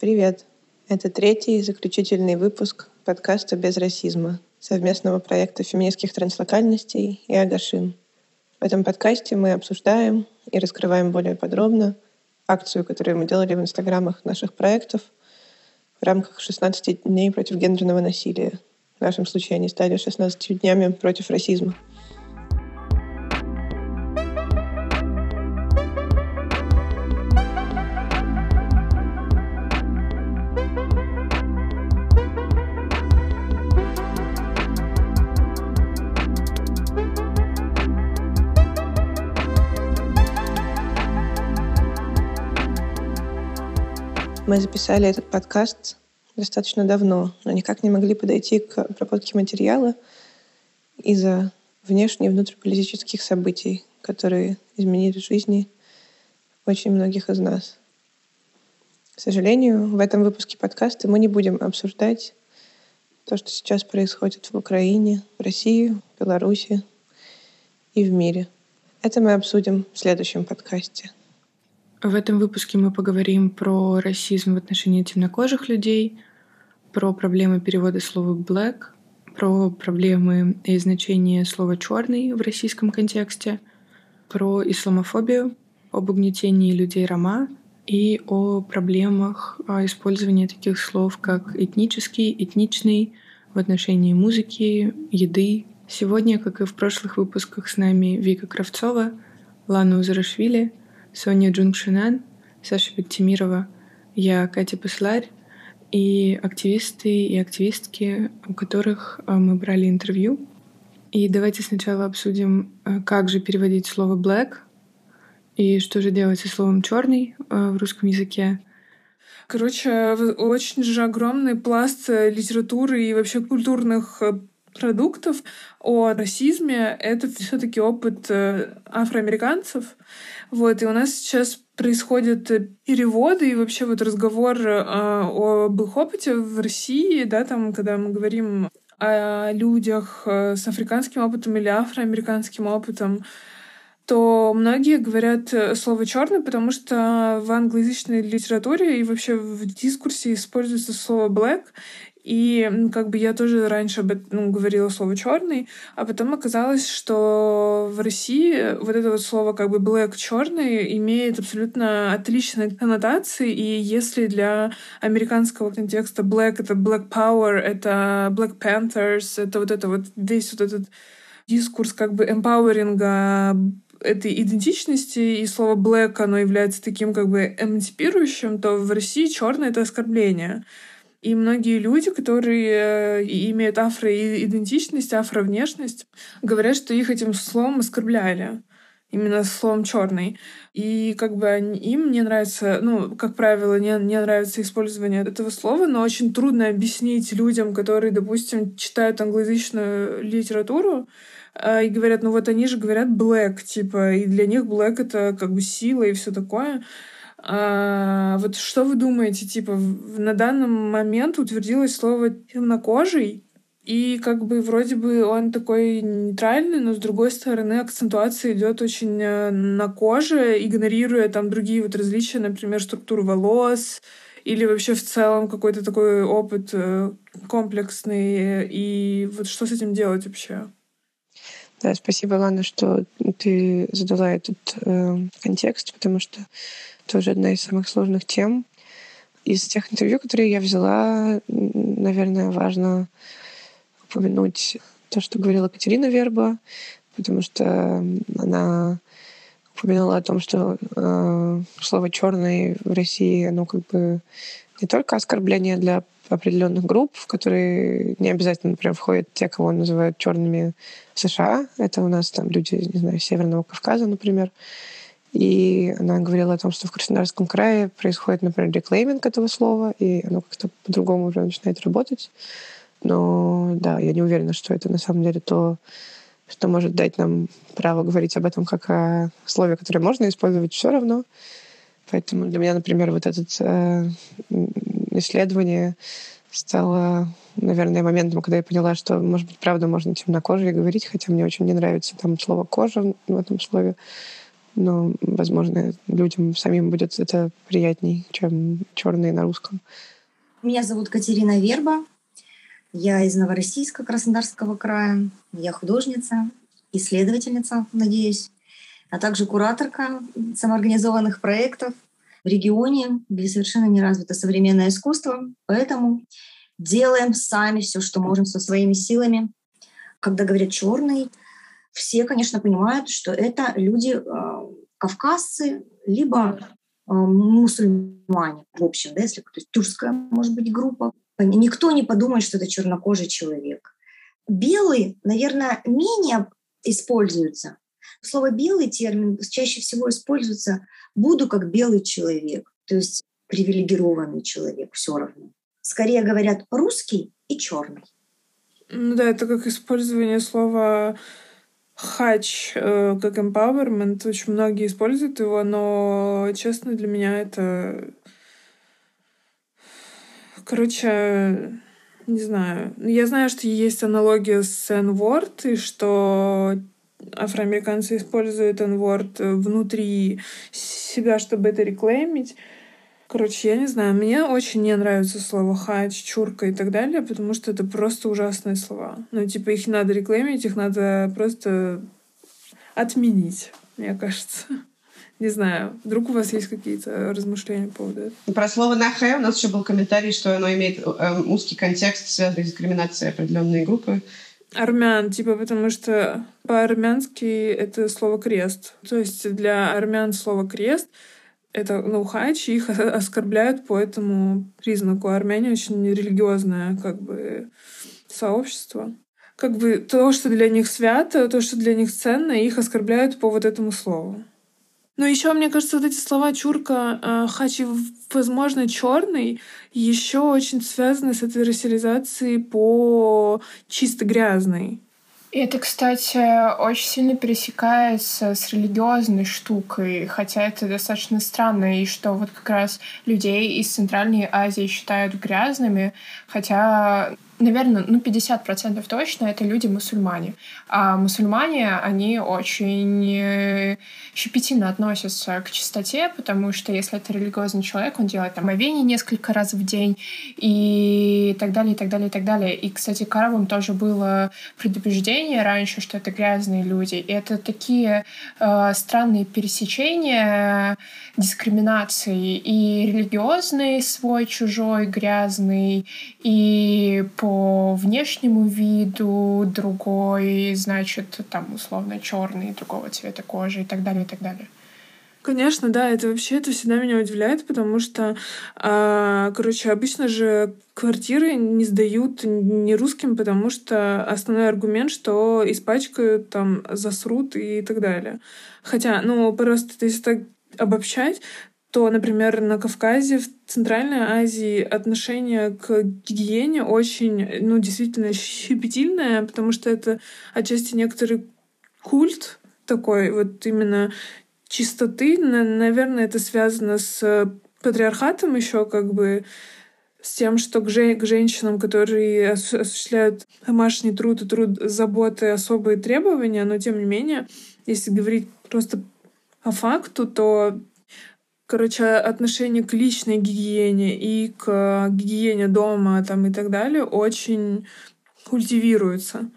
Привет! Это третий заключительный выпуск подкаста «Без расизма» совместного проекта феминистских транслокальностей и Агашин. В этом подкасте мы обсуждаем и раскрываем более подробно акцию, которую мы делали в инстаграмах наших проектов в рамках 16 дней против гендерного насилия. В нашем случае они стали 16 днями против расизма. Мы записали этот подкаст достаточно давно, но никак не могли подойти к обработке материала из-за внешних и внутриполитических событий, которые изменили жизни очень многих из нас. К сожалению, в этом выпуске подкаста мы не будем обсуждать то, что сейчас происходит в Украине, в России, в Беларуси и в мире. Это мы обсудим в следующем подкасте. В этом выпуске мы поговорим про расизм в отношении темнокожих людей, про проблемы перевода слова black, про проблемы и значение слова черный в российском контексте, про исламофобию, об угнетении людей рома и о проблемах а, использования таких слов, как этнический, этничный в отношении музыки, еды. Сегодня, как и в прошлых выпусках, с нами Вика Кравцова, Лана Узарашвили — Соня Джунгшинан, Саша Бектимирова, я Катя Посларь и активисты и активистки, у которых э, мы брали интервью. И давайте сначала обсудим, э, как же переводить слово black и что же делать со словом черный э, в русском языке. Короче, очень же огромный пласт литературы и вообще культурных продуктов о расизме — это все таки опыт афроамериканцев. Вот, и у нас сейчас происходят переводы и вообще вот разговор э, об их опыте в России, да, там, когда мы говорим о людях э, с африканским опытом или афроамериканским опытом, то многие говорят слово черный, потому что в англоязычной литературе и вообще в дискурсе используется слово black, и как бы я тоже раньше об этом ну, говорила слово черный, а потом оказалось, что в России вот это вот слово как бы black черный имеет абсолютно отличные коннотации, и если для американского контекста black это black power, это black panthers, это вот это вот весь вот этот дискурс как бы эмпауэринга этой идентичности, и слово black, оно является таким как бы эмансипирующим, то в России черное — это оскорбление. И многие люди, которые э, имеют афроидентичность, афровнешность, говорят, что их этим словом оскорбляли именно словом черный. И как бы им не нравится, ну, как правило, не, не нравится использование этого слова, но очень трудно объяснить людям, которые, допустим, читают англоязычную литературу, э, и говорят, ну вот они же говорят black, типа, и для них black это как бы сила и все такое. А, вот что вы думаете, типа, на данный момент утвердилось слово темнокожий, и как бы вроде бы он такой нейтральный, но с другой стороны акцентуация идет очень э, на коже, игнорируя там другие вот различия, например, структуру волос или вообще в целом какой-то такой опыт э, комплексный. И вот что с этим делать вообще? Да, спасибо, Лана, что ты задала этот э, контекст, потому что тоже одна из самых сложных тем. Из тех интервью, которые я взяла, наверное, важно упомянуть то, что говорила Катерина Верба, потому что она упоминала о том, что э, слово черный в России, оно как бы не только оскорбление для определенных групп, в которые не обязательно, например, входят те, кого называют черными в США. Это у нас там люди, не знаю, Северного Кавказа, например. И она говорила о том, что в Краснодарском крае происходит, например, реклейминг этого слова, и оно как-то по-другому уже начинает работать. Но да, я не уверена, что это на самом деле то, что может дать нам право говорить об этом как о слове, которое можно использовать все равно. Поэтому для меня, например, вот это э, исследование стало, наверное, моментом, когда я поняла, что, может быть, правда можно темнокожие говорить, хотя мне очень не нравится там слово «кожа» в этом слове. Но, возможно, людям самим будет это приятней, чем черные на русском. Меня зовут Катерина Верба. Я из Новороссийска, Краснодарского края. Я художница, исследовательница, надеюсь, а также кураторка самоорганизованных проектов в регионе, где совершенно не развито современное искусство. Поэтому делаем сами все, что можем со своими силами. Когда говорят черный, все, конечно, понимают, что это люди э, кавказцы, либо э, мусульмане, в общем, да, если то есть тюркская, может быть, группа. Никто не подумает, что это чернокожий человек. Белый, наверное, менее используется. Слово «белый» термин чаще всего используется «буду как белый человек», то есть привилегированный человек все равно. Скорее говорят «русский» и «черный». Ну да, это как использование слова хач э, как empowerment. Очень многие используют его, но, честно, для меня это... Короче, не знаю. Я знаю, что есть аналогия с N-word, и что афроамериканцы используют N-word внутри себя, чтобы это реклеймить. Короче, я не знаю, мне очень не нравится слово хач, чурка и так далее, потому что это просто ужасные слова. Ну, типа, их надо реклеймить, их надо просто отменить, мне кажется. Не знаю, вдруг у вас есть какие-то размышления по поводу этого? Про слово «нахэ» у нас еще был комментарий, что оно имеет э, узкий контекст, связанный с дискриминацией определенной группы. Армян, типа, потому что по-армянски это слово «крест». То есть для армян слово «крест» это наухач, их оскорбляют по этому признаку. Армяне очень религиозное как бы сообщество. Как бы то, что для них свято, то, что для них ценно, их оскорбляют по вот этому слову. Но еще, мне кажется, вот эти слова чурка, э, хачи, возможно, черный, еще очень связаны с этой рассиализацией по чисто грязной. И это, кстати, очень сильно пересекается с религиозной штукой, хотя это достаточно странно, и что вот как раз людей из Центральной Азии считают грязными, хотя наверное, ну, 50% точно это люди-мусульмане. А мусульмане, они очень э, щепетильно относятся к чистоте, потому что если это религиозный человек, он делает там овени несколько раз в день и так далее, и так далее, и так далее. И, кстати, к арабам тоже было предупреждение раньше, что это грязные люди. И это такие э, странные пересечения дискриминации и религиозный свой, чужой, грязный, и по внешнему виду другой, значит, там условно черный, другого цвета кожи и так далее, и так далее. Конечно, да, это вообще это всегда меня удивляет, потому что, э, короче, обычно же квартиры не сдают не русским, потому что основной аргумент, что испачкают, там, засрут и так далее. Хотя, ну, просто если так обобщать, то, например, на Кавказе, в Центральной Азии отношение к гигиене очень, ну, действительно щепетильное, потому что это отчасти некоторый культ такой, вот именно чистоты. Наверное, это связано с патриархатом еще как бы с тем, что к, жен к женщинам, которые осуществляют домашний труд и труд заботы, особые требования, но тем не менее, если говорить просто по факту, то короче, отношение к личной гигиене и к гигиене дома там, и так далее очень культивируется.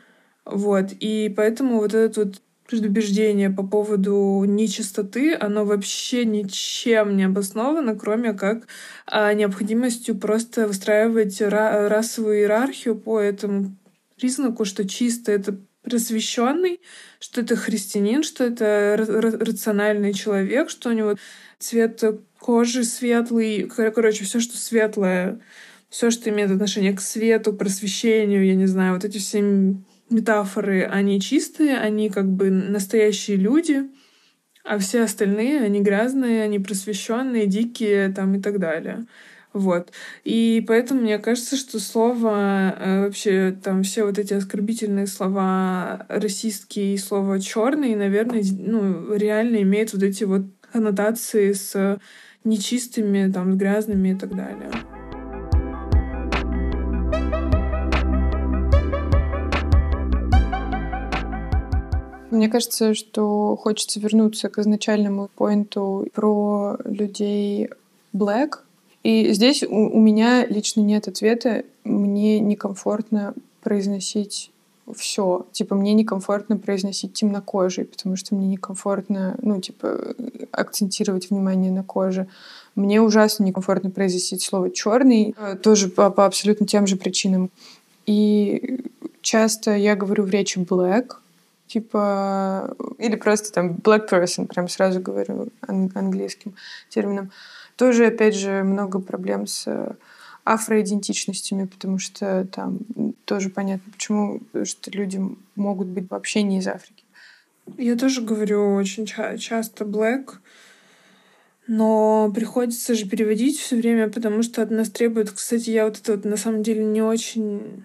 Вот. И поэтому вот это вот предубеждение по поводу нечистоты, оно вообще ничем не обосновано, кроме как а, необходимостью просто выстраивать ра- расовую иерархию по этому признаку, что чисто это просвещенный, что это христианин, что это рациональный человек, что у него цвет кожи светлый, короче, все, что светлое, все, что имеет отношение к свету, просвещению, я не знаю, вот эти все метафоры, они чистые, они как бы настоящие люди, а все остальные, они грязные, они просвещенные, дикие там и так далее. Вот. И поэтому мне кажется, что слово, э, вообще там все вот эти оскорбительные слова расистские и слово черный, наверное, ну, реально имеют вот эти вот коннотации с нечистыми, там, с грязными и так далее. Мне кажется, что хочется вернуться к изначальному поинту про людей black. И здесь у, у меня лично нет ответа. Мне некомфортно произносить все. Типа, мне некомфортно произносить темнокожий, потому что мне некомфортно, ну, типа, акцентировать внимание на коже. Мне ужасно некомфортно произносить слово черный, э, тоже по, по абсолютно тем же причинам. И часто я говорю в речи black, типа, или просто там black person, прям сразу говорю ан- английским термином. Тоже, опять же, много проблем с афроидентичностями, потому что там тоже понятно, почему что люди могут быть вообще не из Африки. Я тоже говорю очень ча- часто black, но приходится же переводить все время, потому что от нас требуют... Кстати, я вот это вот на самом деле не очень...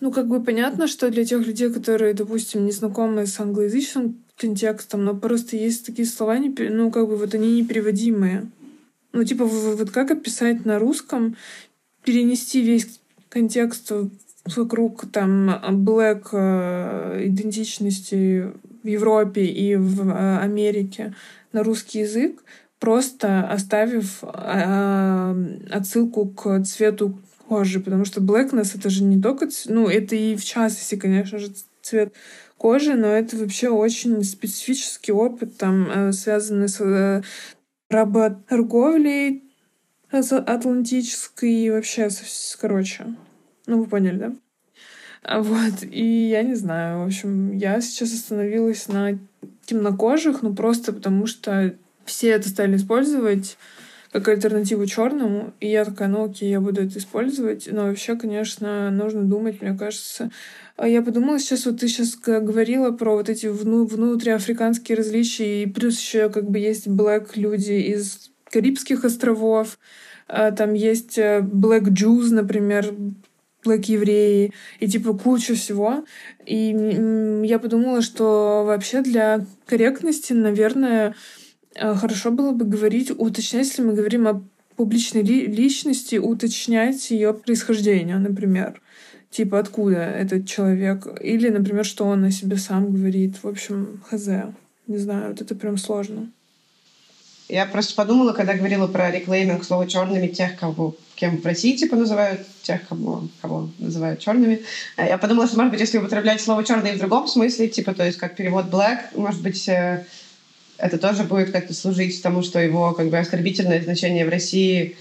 Ну, как бы понятно, что для тех людей, которые, допустим, не знакомы с англоязычным контекстом, но просто есть такие слова, ну, как бы вот они непереводимые. Ну, типа, вот как описать на русском перенести весь контекст вокруг там black э, идентичности в Европе и в э, Америке на русский язык, просто оставив э, отсылку к цвету кожи, потому что blackness это же не только, ну это и в частности, конечно же, цвет кожи, но это вообще очень специфический опыт, там связанный с работорговлей, атлантической и вообще, короче, ну вы поняли, да? А вот, и я не знаю, в общем, я сейчас остановилась на темнокожих, ну просто потому что все это стали использовать как альтернативу черному, и я такая, ну окей, я буду это использовать, но вообще, конечно, нужно думать, мне кажется. А я подумала сейчас, вот ты сейчас говорила про вот эти вну внутриафриканские различия, и плюс еще как бы есть black люди из Карибских островов, а, там есть э, Black Jews, например, Black евреи и типа куча всего. И я подумала, что вообще для корректности, наверное, э, хорошо было бы говорить, уточнять, если мы говорим о публичной ли личности, уточнять ее происхождение, например. Типа, откуда этот человек. Или, например, что он о себе сам говорит. В общем, хз. Не знаю, вот это прям сложно. Я просто подумала, когда говорила про реклейминг слова черными тех, кого кем в России типа называют, тех, кого, кого называют черными. Э, я подумала, что, может быть, если употреблять слово черный в другом смысле, типа, то есть как перевод black, может быть, э, это тоже будет как-то служить тому, что его как бы оскорбительное значение в России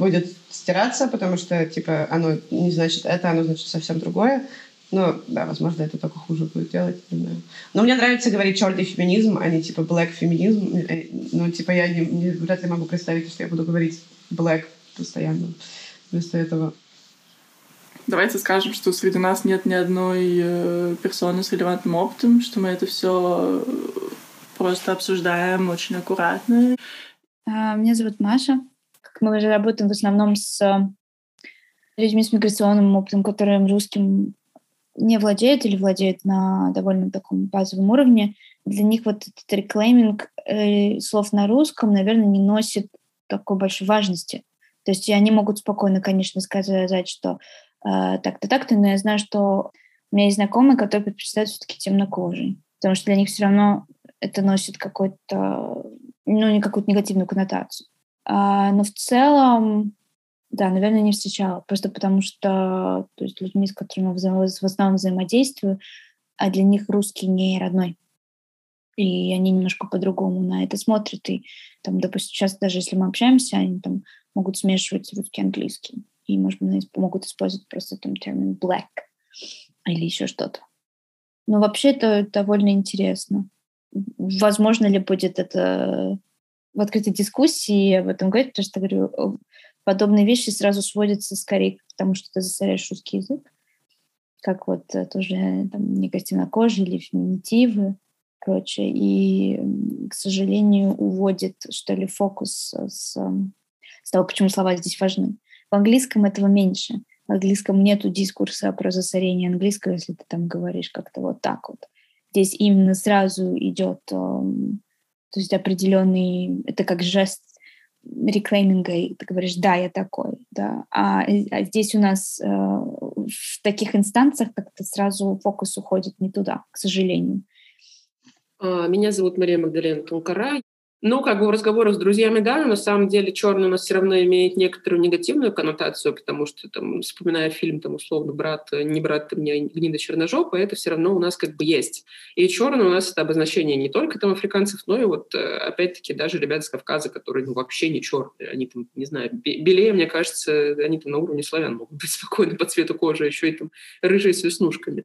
будет стираться, потому что, типа, оно не значит это, оно значит совсем другое. Ну, да, возможно, это только хуже будет делать, не знаю. Но мне нравится говорить черный феминизм, а не типа black феминизм. Э, ну, типа, я не, не, вряд ли могу представить, что я буду говорить black постоянно вместо этого. Давайте скажем, что среди нас нет ни одной э, персоны с релевантным опытом, что мы это все просто обсуждаем очень аккуратно. А, меня зовут Маша. Мы уже работаем в основном с людьми с миграционным опытом, которым русским не владеют или владеют на довольно таком базовом уровне, для них вот этот реклейминг э, слов на русском, наверное, не носит такой большой важности. То есть они могут спокойно, конечно, сказать, что э, так-то, так-то, но я знаю, что у меня есть знакомые, которые предпочитают все-таки темнокожий, потому что для них все равно это носит какой-то, ну, не какую-то негативную коннотацию. А, но в целом да, наверное, не встречала. Просто потому что то есть людьми, с которыми я в основном взаимодействую, а для них русский не родной. И они немножко по-другому на это смотрят. И там, допустим, сейчас даже если мы общаемся, они там могут смешивать русский и английский. И, может быть, могут использовать просто там термин black или еще что-то. Но вообще это довольно интересно. Возможно ли будет это в открытой дискуссии об этом говорить, потому что, говорю, подобные вещи сразу сводятся скорее к тому, что ты засоряешь русский язык, как вот э, тоже там, негативнокожие или феминитивы, короче, и, к сожалению, уводит, что ли, фокус с, с того, почему слова здесь важны. В английском этого меньше. В английском нету дискурса про засорение английского, если ты там говоришь как-то вот так вот. Здесь именно сразу идет, то есть определенный, это как жест реклейминга, и ты говоришь, да, я такой, да. А, а здесь у нас э, в таких инстанциях как-то сразу фокус уходит не туда, к сожалению. А, меня зовут Мария Магдалена Тункара. Ну, как бы в разговорах с друзьями, да, но на самом деле черный у нас все равно имеет некоторую негативную коннотацию, потому что, там, вспоминая фильм, там, условно, «Брат, не брат, ты мне гнида черножопа», это все равно у нас как бы есть. И черный у нас это обозначение не только там африканцев, но и вот, э, опять-таки, даже ребят с Кавказа, которые ну, вообще не черные. Они там, не знаю, белее, мне кажется, они там на уровне славян могут быть спокойно по цвету кожи, еще и там рыжие с веснушками.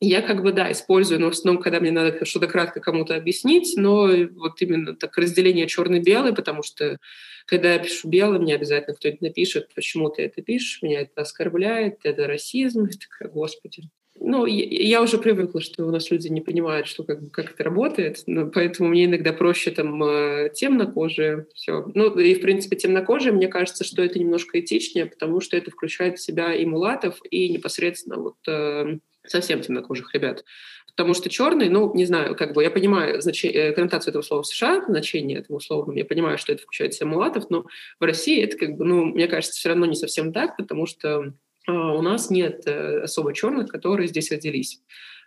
Я как бы, да, использую, но в основном, когда мне надо что-то кратко кому-то объяснить, но вот именно так разделение черный-белый, потому что когда я пишу белый, мне обязательно кто-нибудь напишет, почему ты это пишешь, меня это оскорбляет, это расизм. Такая, господи. Ну, я, я уже привыкла, что у нас люди не понимают, что как, как это работает, но поэтому мне иногда проще там э, темнокожие, все. Ну, и, в принципе, темнокожие, мне кажется, что это немножко этичнее, потому что это включает в себя и мулатов, и непосредственно вот э, совсем темнокожих ребят. Потому что черный, ну, не знаю, как бы я понимаю значение, коннотацию этого слова в США, значение этого слова, я понимаю, что это включает в себя мулатов, но в России это как бы, ну, мне кажется, все равно не совсем так, потому что э, у нас нет э, особо черных, которые здесь родились.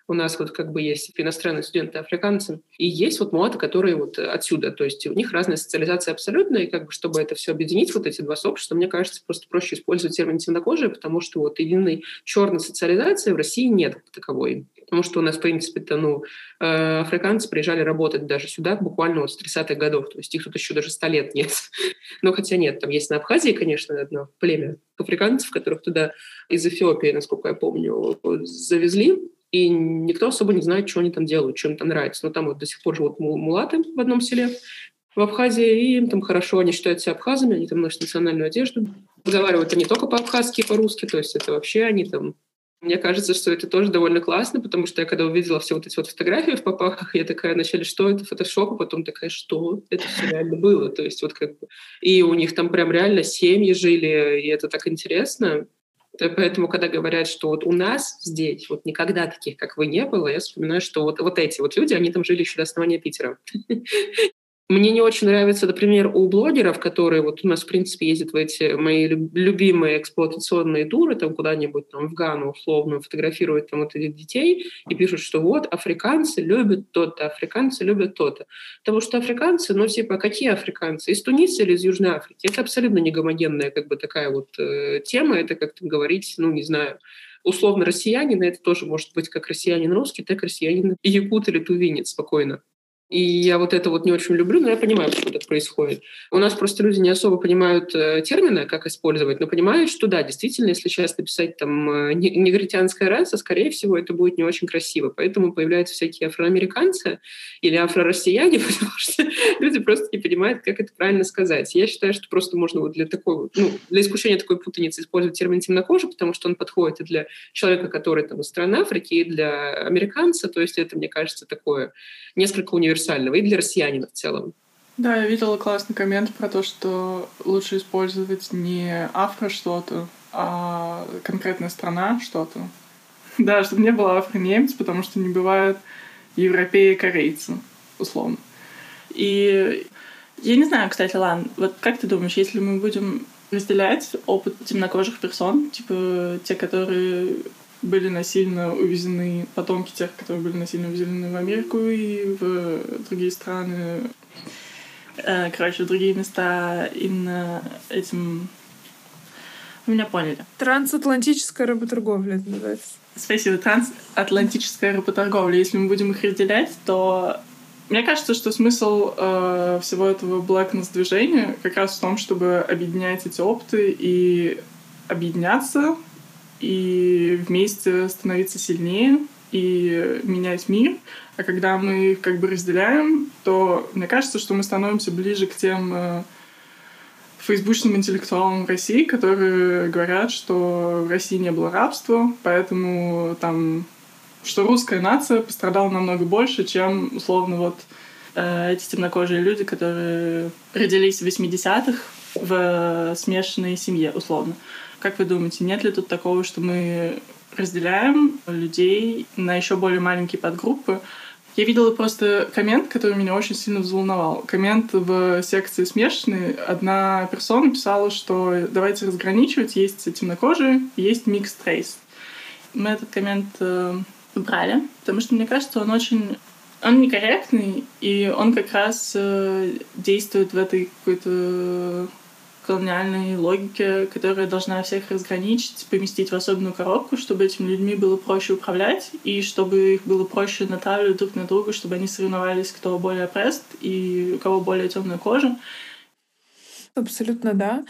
У нас вот как бы есть иностранные студенты африканцы, и есть вот муаты, которые вот отсюда, то есть у них разная социализация абсолютно, и как бы чтобы это все объединить, вот эти два сообщества, мне кажется, просто проще использовать термин темнокожие, потому что вот единой черной социализации в России нет таковой. Потому что у нас, в принципе-то, ну, э, африканцы приезжали работать даже сюда буквально вот с 30-х годов. То есть их тут еще даже 100 лет нет. Но хотя нет, там есть на Абхазии, конечно, одно племя африканцев, которых туда из Эфиопии, насколько я помню, завезли. И никто особо не знает, что они там делают, им там нравится. Но там вот до сих пор живут мулаты в одном селе в Абхазии, и им там хорошо, они считают себя абхазами, они там носят национальную одежду. Разговаривают они только по-абхазски и по-русски, то есть это вообще они там мне кажется, что это тоже довольно классно, потому что я когда увидела все вот эти вот фотографии в попахах, я такая вначале, что это фотошоп, а потом такая, что это все реально было. То есть вот как бы... И у них там прям реально семьи жили, и это так интересно. Поэтому, когда говорят, что вот у нас здесь вот никогда таких, как вы, не было, я вспоминаю, что вот, вот эти вот люди, они там жили еще до основания Питера. Мне не очень нравится, например, у блогеров, которые вот у нас, в принципе, ездят в эти мои любимые эксплуатационные туры, там куда-нибудь там в Гану условно фотографируют там вот этих детей и пишут, что вот африканцы любят то-то, африканцы любят то-то. Потому что африканцы, ну типа, какие африканцы? Из Туниса или из Южной Африки? Это абсолютно не гомогенная как бы такая вот э, тема, это как там говорить, ну не знаю, условно россиянин, это тоже может быть как россиянин русский, так и россиянин якут или тувинец спокойно. И я вот это вот не очень люблю, но я понимаю, почему так происходит. У нас просто люди не особо понимают э, термины, как использовать, но понимают, что да, действительно, если сейчас написать там э, негритянская раса, скорее всего, это будет не очень красиво. Поэтому появляются всякие афроамериканцы или афророссияне, потому что люди просто не понимают, как это правильно сказать. Я считаю, что просто можно вот для такой, ну, для исключения такой путаницы использовать термин темнокожий, потому что он подходит и для человека, который там из страны Африки, и для американца. То есть это, мне кажется, такое несколько универсального и для россиянина в целом. Да, я видела классный коммент про то, что лучше использовать не афро что-то, а конкретная страна что-то. Да, чтобы не было афро-немец, потому что не бывает европеи и корейцы, условно. И я не знаю, кстати, Лан, вот как ты думаешь, если мы будем разделять опыт темнокожих персон, типа те, которые были насильно увезены, потомки тех, которые были насильно увезены в Америку и в другие страны, э, короче, в другие места именно этим... Вы меня поняли. Трансатлантическая работорговля это называется. Спасибо. Трансатлантическая работорговля. Если мы будем их разделять, то мне кажется, что смысл э, всего этого Blackness движения как раз в том, чтобы объединять эти опыты и объединяться и вместе становиться сильнее и менять мир. А когда мы их как бы разделяем, то мне кажется, что мы становимся ближе к тем э, фейсбучным интеллектуалам России, которые говорят, что в России не было рабства, поэтому там что русская нация пострадала намного больше, чем условно вот э, эти темнокожие люди, которые родились в 80-х в смешанной семье, условно. Как вы думаете, нет ли тут такого, что мы разделяем людей на еще более маленькие подгруппы? Я видела просто коммент, который меня очень сильно взволновал. Коммент в секции смешанные. Одна персона писала, что давайте разграничивать, есть темнокожие, есть микс рейс. Мы этот коммент э, убрали, потому что мне кажется, он очень он некорректный, и он как раз э, действует в этой какой-то колониальной логике, которая должна всех разграничить, поместить в особенную коробку, чтобы этими людьми было проще управлять, и чтобы их было проще натравливать друг на друга, чтобы они соревновались, кто более опресс и у кого более темная кожа. Абсолютно да.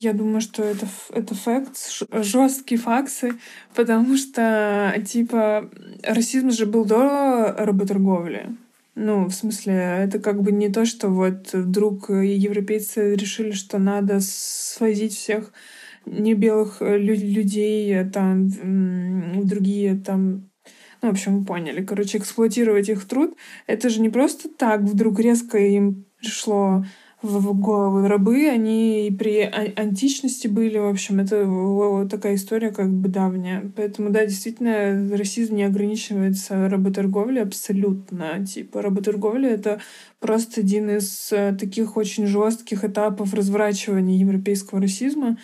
Я думаю, что это, это факт, жесткие факсы, потому что, типа, расизм же был до работорговли. Ну, в смысле, это как бы не то, что вот вдруг европейцы решили, что надо свозить всех небелых э, людей э, там в другие там ну, в общем, вы поняли. Короче, эксплуатировать их труд. Это же не просто так вдруг резко им пришло в рабы, они и при античности были, в общем, это такая история как бы давняя. Поэтому, да, действительно, расизм не ограничивается работорговлей абсолютно. Типа, работорговля — это просто один из э, таких очень жестких этапов разворачивания европейского расизма,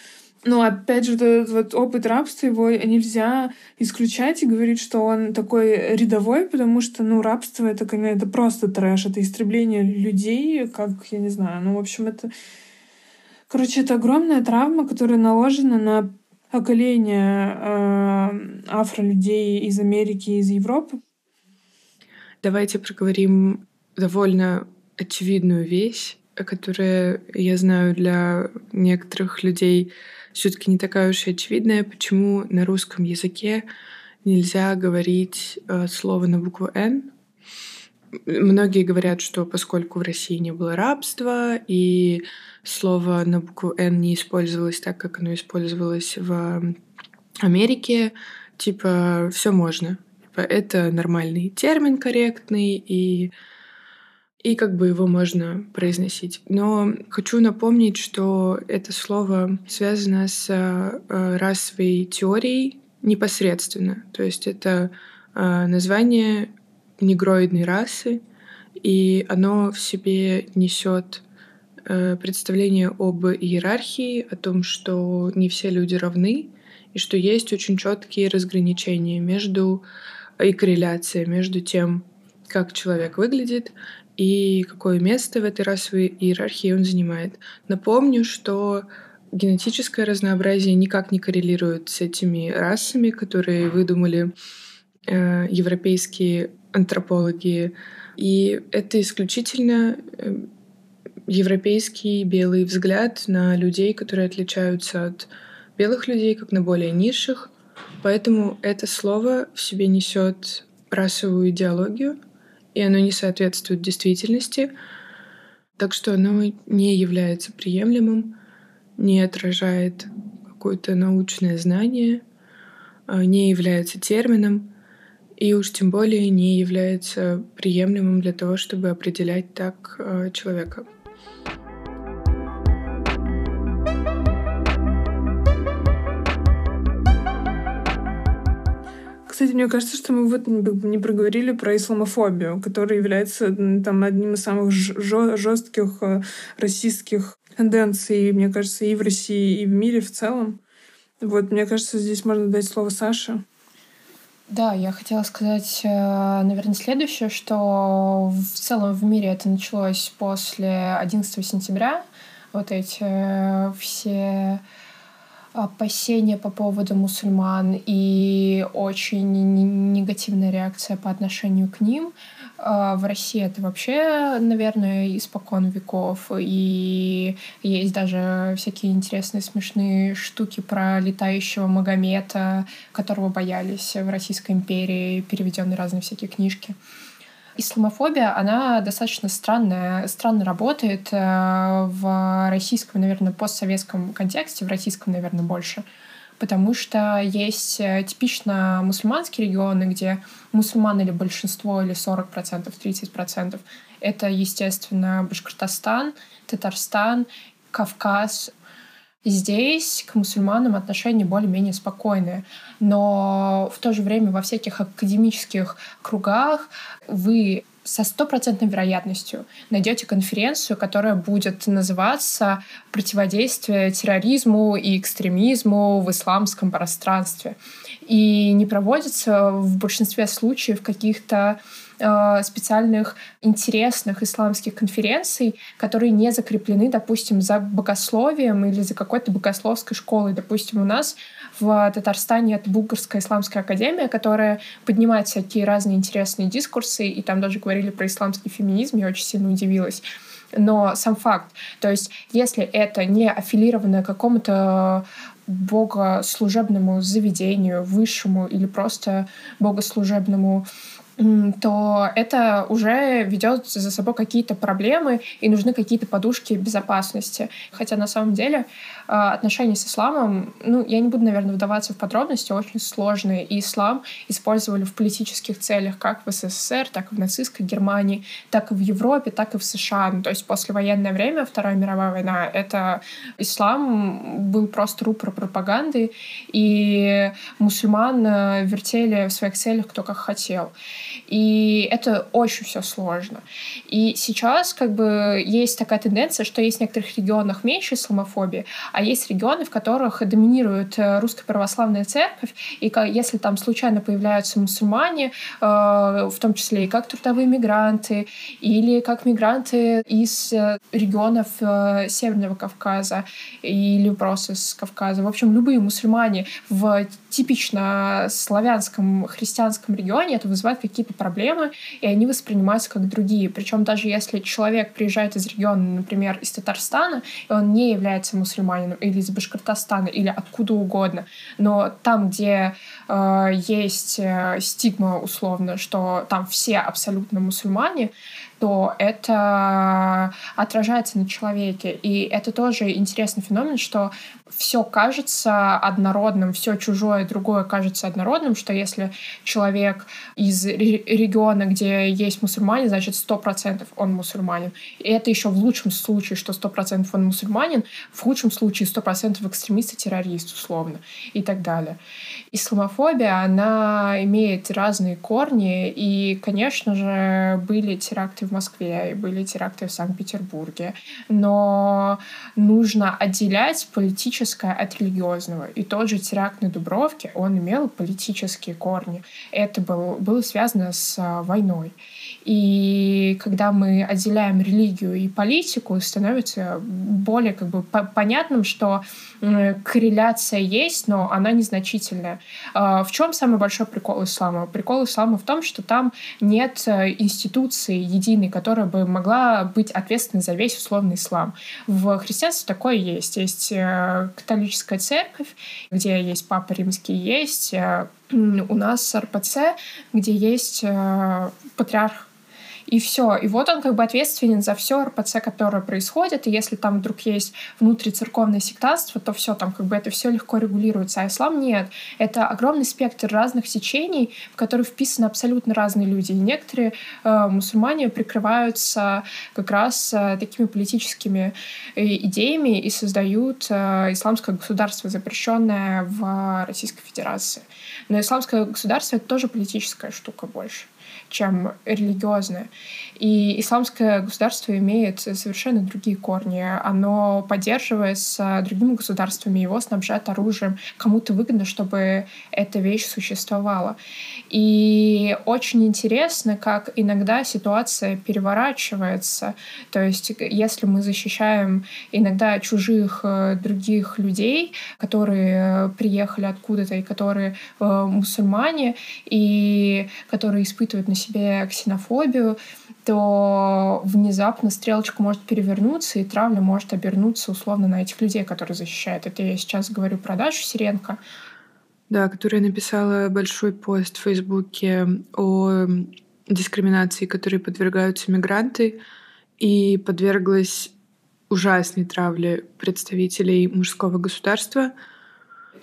но опять же, этот вот опыт рабства, его нельзя исключать и говорить, что он такой рядовой, потому что, ну, рабство — это, это просто трэш, это истребление людей, как, я не знаю, ну, в общем, это... Короче, это огромная травма, которая наложена на поколение э, афролюдей из Америки из Европы. Давайте проговорим довольно очевидную вещь, которая, я знаю, для некоторых людей все-таки не такая уж и очевидная, почему на русском языке нельзя говорить э, слово на букву «Н». Многие говорят, что поскольку в России не было рабства, и слово на букву «Н» не использовалось так, как оно использовалось в Америке, типа, все можно. Типа, это нормальный термин, корректный, и и как бы его можно произносить. Но хочу напомнить, что это слово связано с э, расовой теорией непосредственно. То есть это э, название негроидной расы, и оно в себе несет э, представление об иерархии, о том, что не все люди равны, и что есть очень четкие разграничения между и корреляция между тем, как человек выглядит, и какое место в этой расовой иерархии он занимает. Напомню, что генетическое разнообразие никак не коррелирует с этими расами, которые выдумали э, европейские антропологи. И это исключительно э, европейский белый взгляд на людей, которые отличаются от белых людей, как на более низших. Поэтому это слово в себе несет расовую идеологию, и оно не соответствует действительности, так что оно не является приемлемым, не отражает какое-то научное знание, а, не является термином и уж тем более не является приемлемым для того, чтобы определять так а, человека. Кстати, мне кажется, что мы вот не проговорили про исламофобию, которая является там одним из самых жестких э, российских тенденций, мне кажется, и в России, и в мире в целом. Вот, мне кажется, здесь можно дать слово Саше. Да, я хотела сказать, э, наверное, следующее, что в целом в мире это началось после 11 сентября. Вот эти э, все опасения по поводу мусульман и очень негативная реакция по отношению к ним. А, в России это вообще, наверное, испокон веков. И есть даже всякие интересные, смешные штуки про летающего Магомета, которого боялись в Российской империи, переведенные разные всякие книжки исламофобия, она достаточно странная, странно работает э, в российском, наверное, постсоветском контексте, в российском, наверное, больше. Потому что есть э, типично мусульманские регионы, где мусульман или большинство, или 40%, 30%. Это, естественно, Башкортостан, Татарстан, Кавказ, Здесь к мусульманам отношения более-менее спокойные. Но в то же время во всяких академических кругах вы со стопроцентной вероятностью найдете конференцию, которая будет называться «Противодействие терроризму и экстремизму в исламском пространстве». И не проводится в большинстве случаев каких-то э, специальных интересных исламских конференций, которые не закреплены, допустим, за богословием или за какой-то богословской школой. Допустим, у нас в Татарстане это Булгарская исламская академия, которая поднимает всякие разные интересные дискурсы, и там даже говорили про исламский феминизм, я очень сильно удивилась но сам факт. То есть, если это не аффилированное какому-то богослужебному заведению, высшему или просто богослужебному то это уже ведет за собой какие-то проблемы и нужны какие-то подушки безопасности. Хотя на самом деле а, отношения с исламом, ну, я не буду, наверное, вдаваться в подробности, очень сложные. И ислам использовали в политических целях как в СССР, так и в нацистской Германии, так и в Европе, так и в США. Ну, то есть послевоенное время, Вторая мировая война, это ислам был просто рупор пропаганды, и мусульман э, вертели в своих целях кто как хотел. И это очень все сложно. И сейчас как бы есть такая тенденция, что есть в некоторых регионах меньше исламофобии, а есть регионы, в которых доминирует э, русская православная церковь, и если там случайно появляются мусульмане, э, в том числе и как трудовые мигранты, или как мигранты из э, регионов Северного Кавказа, или просто с Кавказа, в общем, любые мусульмане в типично славянском христианском регионе это вызывает какие-то проблемы, и они воспринимаются как другие. Причем даже если человек приезжает из региона, например, из Татарстана, и он не является мусульманином, или из Башкортостана, или откуда угодно, но там, где э, есть э, стигма условно, что там все абсолютно мусульмане, то это отражается на человеке. И это тоже интересный феномен, что все кажется однородным, все чужое другое кажется однородным, что если человек из региона, где есть мусульмане, значит, сто процентов он мусульманин. И это еще в лучшем случае, что сто процентов он мусульманин, в худшем случае сто процентов экстремист и террорист, условно, и так далее. Исламофобия, она имеет разные корни, и, конечно же, были теракты в Москве, и были теракты в Санкт-Петербурге, но нужно отделять политическое от религиозного. И тот же теракт на Дубровке, он имел политические корни. Это было, было связано с а, войной. И когда мы отделяем религию и политику, становится более как бы понятным, что корреляция есть, но она незначительная. А, в чем самый большой прикол ислама? Прикол ислама в том, что там нет э, институции единой, которая бы могла быть ответственной за весь условный ислам. В христианстве такое есть. Есть э, католическая церковь, где есть папа римский, есть э, у нас РПЦ, где есть патриарх и все. И вот он как бы ответственен за все РПЦ, которое происходит, и если там вдруг есть внутрицерковное сектантство, то все, там как бы это все легко регулируется, а ислам нет. Это огромный спектр разных течений, в которые вписаны абсолютно разные люди. И некоторые э, мусульмане прикрываются как раз э, такими политическими э, идеями и создают э, исламское государство, запрещенное в Российской Федерации. Но исламское государство — это тоже политическая штука больше чем религиозное. И исламское государство имеет совершенно другие корни. Оно поддерживается другими государствами, его снабжают оружием. Кому-то выгодно, чтобы эта вещь существовала. И очень интересно, как иногда ситуация переворачивается. То есть, если мы защищаем иногда чужих э, других людей, которые приехали откуда-то и которые э, мусульмане, и которые испытывают на себе ксенофобию, то внезапно стрелочка может перевернуться, и травля может обернуться условно на этих людей, которые защищают. Это я сейчас говорю про Дашу Сиренко. Да, которая написала большой пост в Фейсбуке о дискриминации, которой подвергаются мигранты, и подверглась ужасной травле представителей мужского государства —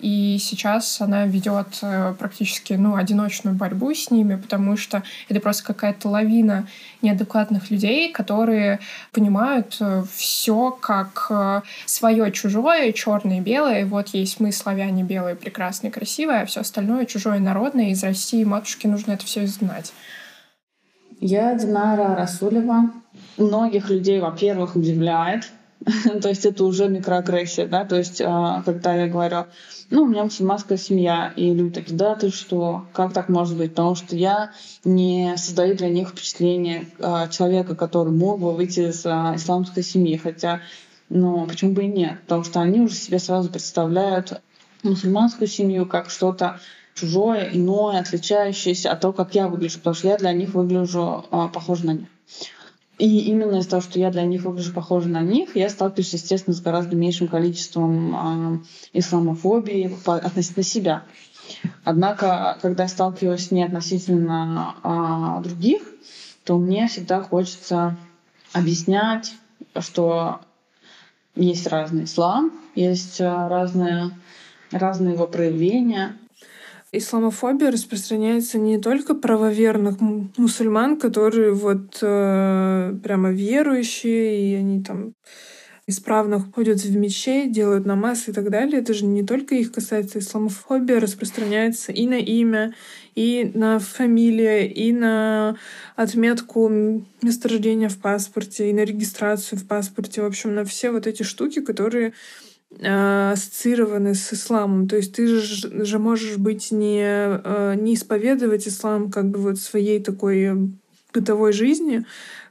и сейчас она ведет э, практически ну, одиночную борьбу с ними, потому что это просто какая-то лавина неадекватных людей, которые понимают э, все как э, свое чужое, черное и белое. Вот есть мы, славяне, белые, прекрасные, красивые, а все остальное чужое народное. Из России матушке нужно это все изгнать. Я Динара Расулева. Многих людей, во-первых, удивляет То есть это уже микроагрессия, да, то есть а, когда я говорю, ну, у меня мусульманская семья, и люди такие, да, ты что, как так может быть? Потому что я не создаю для них впечатление а, человека, который мог бы выйти из а, исламской семьи, хотя, ну, почему бы и нет? Потому что они уже себе сразу представляют мусульманскую семью как что-то чужое, иное, отличающееся от того, как я выгляжу, потому что я для них выгляжу похожа на них. И именно из-за того, что я для них выгляжу похожа на них, я сталкиваюсь, естественно, с гораздо меньшим количеством э, исламофобии относительно себя. Однако, когда я сталкиваюсь не относительно э, других, то мне всегда хочется объяснять, что есть разный ислам, есть разные, разные его проявления, исламофобия распространяется не только правоверных мусульман, которые вот э, прямо верующие, и они там исправно ходят в мечеть, делают намаз и так далее. Это же не только их касается. Исламофобия распространяется и на имя, и на фамилию, и на отметку месторождения в паспорте, и на регистрацию в паспорте. В общем, на все вот эти штуки, которые ассоциированы с исламом. То есть ты же, же можешь быть не, э, не исповедовать ислам как бы вот своей такой бытовой жизни,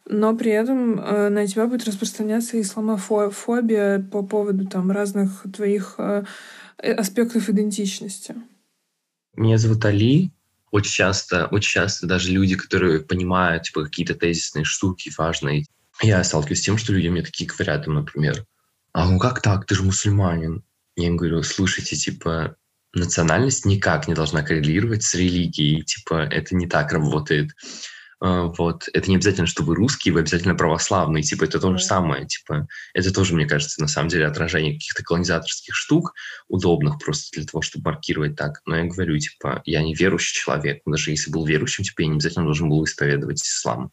но при этом э, на тебя будет распространяться исламофобия по поводу там разных твоих аспектов идентичности. Меня зовут Али. Очень часто, очень часто даже люди, которые понимают типа, какие-то тезисные штуки важные, я сталкиваюсь с тем, что люди мне такие говорят, например, а ну как так, ты же мусульманин. Я им говорю, слушайте, типа, национальность никак не должна коррелировать с религией, типа, это не так работает. А, вот. Это не обязательно, что вы русский, вы обязательно православный, типа, это то же самое, типа, это тоже, мне кажется, на самом деле отражение каких-то колонизаторских штук, удобных просто для того, чтобы маркировать так. Но я говорю, типа, я не верующий человек, даже если был верующим, типа, я не обязательно должен был исповедовать ислам.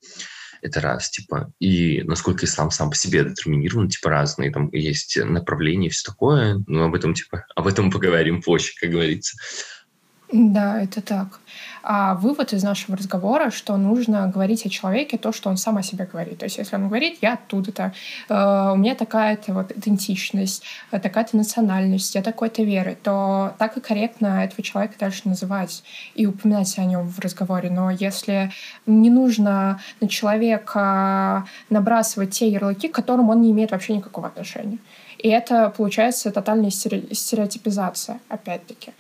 Это раз, типа. И насколько ислам сам по себе детерминирован, типа, разные. Там есть направления и все такое. Но об этом, типа, об этом поговорим позже, как говорится. Да, это так. А вывод из нашего разговора, что нужно говорить о человеке то, что он сам о себе говорит. То есть если он говорит, я оттуда-то, э, у меня такая-то вот идентичность, э, такая-то национальность, я такой-то веры, то так и корректно этого человека дальше называть и упоминать о нем в разговоре. Но если не нужно на человека набрасывать те ярлыки, к которым он не имеет вообще никакого отношения. И это получается тотальная стереотипизация, опять-таки.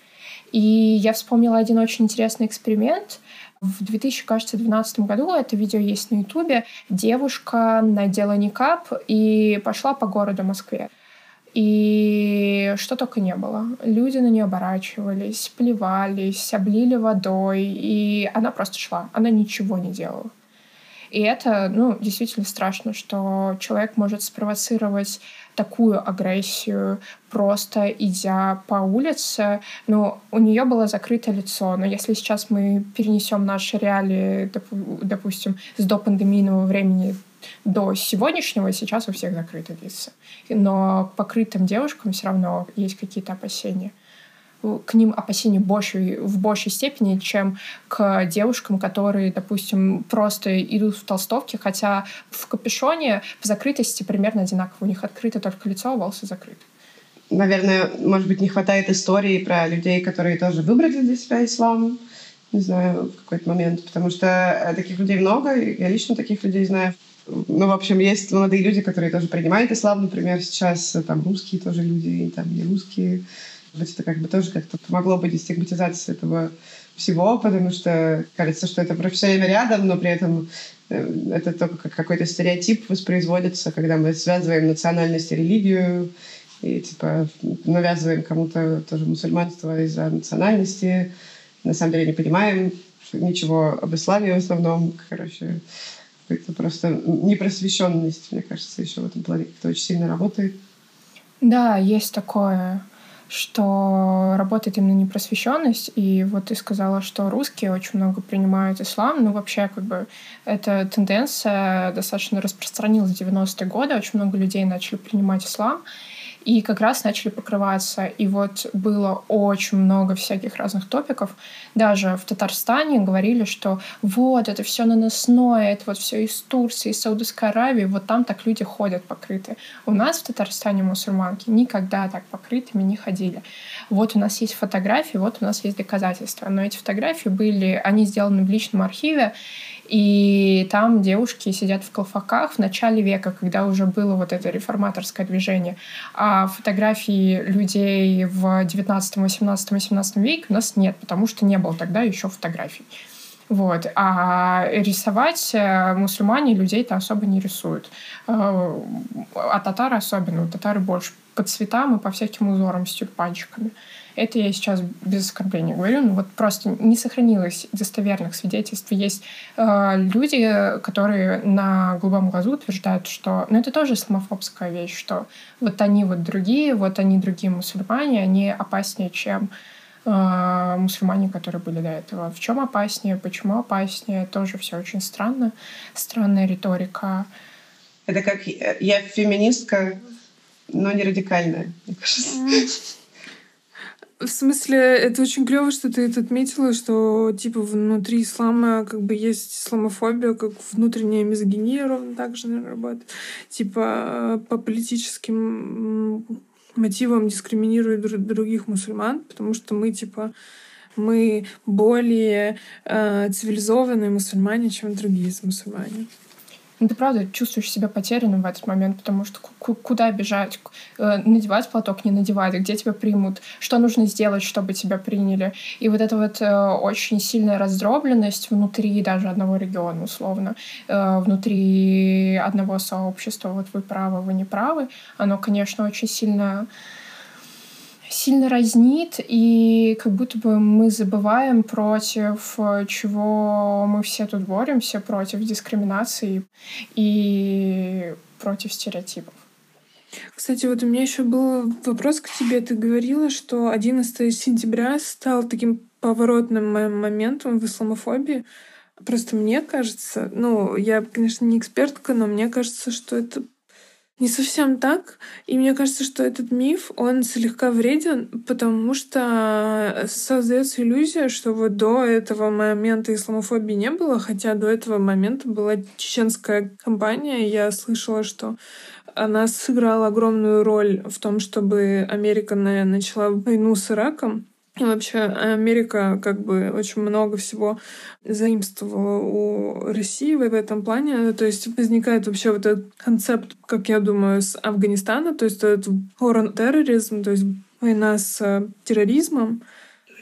И я вспомнила один очень интересный эксперимент. В 2012 году, это видео есть на Ютубе, девушка надела никап и пошла по городу Москве. И что только не было. Люди на нее оборачивались, плевались, облили водой, и она просто шла. Она ничего не делала. И это, ну, действительно страшно, что человек может спровоцировать такую агрессию, просто идя по улице. Ну, у нее было закрыто лицо, но если сейчас мы перенесем наши реалии, допустим, с допандемийного времени до сегодняшнего, сейчас у всех закрыты лица. Но покрытым девушкам все равно есть какие-то опасения к ним опасения больше, в большей степени, чем к девушкам, которые, допустим, просто идут в толстовке, хотя в капюшоне в закрытости примерно одинаково. У них открыто только лицо, а волосы закрыты. Наверное, может быть, не хватает истории про людей, которые тоже выбрали для себя ислам, не знаю, в какой-то момент, потому что э, таких людей много, я лично таких людей знаю. Ну, в общем, есть молодые люди, которые тоже принимают ислам, например, сейчас э, там русские тоже люди, там не русские быть, это как бы тоже как-то помогло бы дестигматизации этого всего, потому что кажется, что это все время рядом, но при этом э, это только как какой-то стереотип воспроизводится, когда мы связываем национальность и религию, и типа навязываем кому-то тоже мусульманство из-за национальности. На самом деле не понимаем ничего об исламе в основном. Короче, это просто непросвещенность, мне кажется, еще в этом плане как-то очень сильно работает. Да, есть такое что работает именно непросвещенность. И вот ты сказала, что русские очень много принимают ислам. Ну, вообще, как бы, эта тенденция достаточно распространилась в 90-е годы. Очень много людей начали принимать ислам. И как раз начали покрываться. И вот было очень много всяких разных топиков. Даже в Татарстане говорили, что вот, это все наносное, это вот все из Турции, из Саудовской Аравии, вот там так люди ходят покрыты. У нас в Татарстане мусульманки никогда так покрытыми не ходили. Вот у нас есть фотографии, вот у нас есть доказательства. Но эти фотографии были, они сделаны в личном архиве, и там девушки сидят в колфаках в начале века, когда уже было вот это реформаторское движение. А фотографий людей в 19, 18, 18 веке у нас нет, потому что не было тогда еще фотографий. Вот. А рисовать э, мусульмане людей-то особо не рисуют. Э, а татары особенно. Татары больше по цветам и по всяким узорам с тюльпанчиками. Это я сейчас без оскорбления говорю, но вот просто не сохранилось достоверных свидетельств. Есть э, люди, которые на голубом глазу утверждают, что... Ну, это тоже исламофобская вещь, что вот они вот другие, вот они другие мусульмане, они опаснее, чем э, мусульмане, которые были до этого. В чем опаснее, почему опаснее, тоже все очень странно. Странная риторика. Это как я феминистка, но не радикальная, мне кажется. В смысле, это очень клево, что ты это отметила, что типа внутри ислама как бы есть исламофобия, как внутренняя мизогиния ровно так же, наверное, работает. Типа по политическим мотивам дискриминируют других мусульман, потому что мы типа мы более э, цивилизованные мусульмане, чем другие мусульмане. Ну, ты правда чувствуешь себя потерянным в этот момент, потому что куда бежать, э, надевать платок, не надевать, где тебя примут, что нужно сделать, чтобы тебя приняли. И вот эта вот э, очень сильная раздробленность внутри даже одного региона, условно, э, внутри одного сообщества, вот вы правы, вы не правы, оно, конечно, очень сильно сильно разнит, и как будто бы мы забываем, против чего мы все тут боремся, против дискриминации и против стереотипов. Кстати, вот у меня еще был вопрос к тебе. Ты говорила, что 11 сентября стал таким поворотным моментом в исламофобии. Просто мне кажется, ну, я, конечно, не экспертка, но мне кажется, что это не совсем так. И мне кажется, что этот миф, он слегка вреден, потому что создается иллюзия, что вот до этого момента исламофобии не было, хотя до этого момента была чеченская кампания. Я слышала, что она сыграла огромную роль в том, чтобы Америка начала войну с Ираком. И вообще Америка как бы очень много всего заимствовала у России в этом плане. То есть возникает вообще вот этот концепт, как я думаю, с Афганистана, то есть этот war терроризм, то есть война с терроризмом.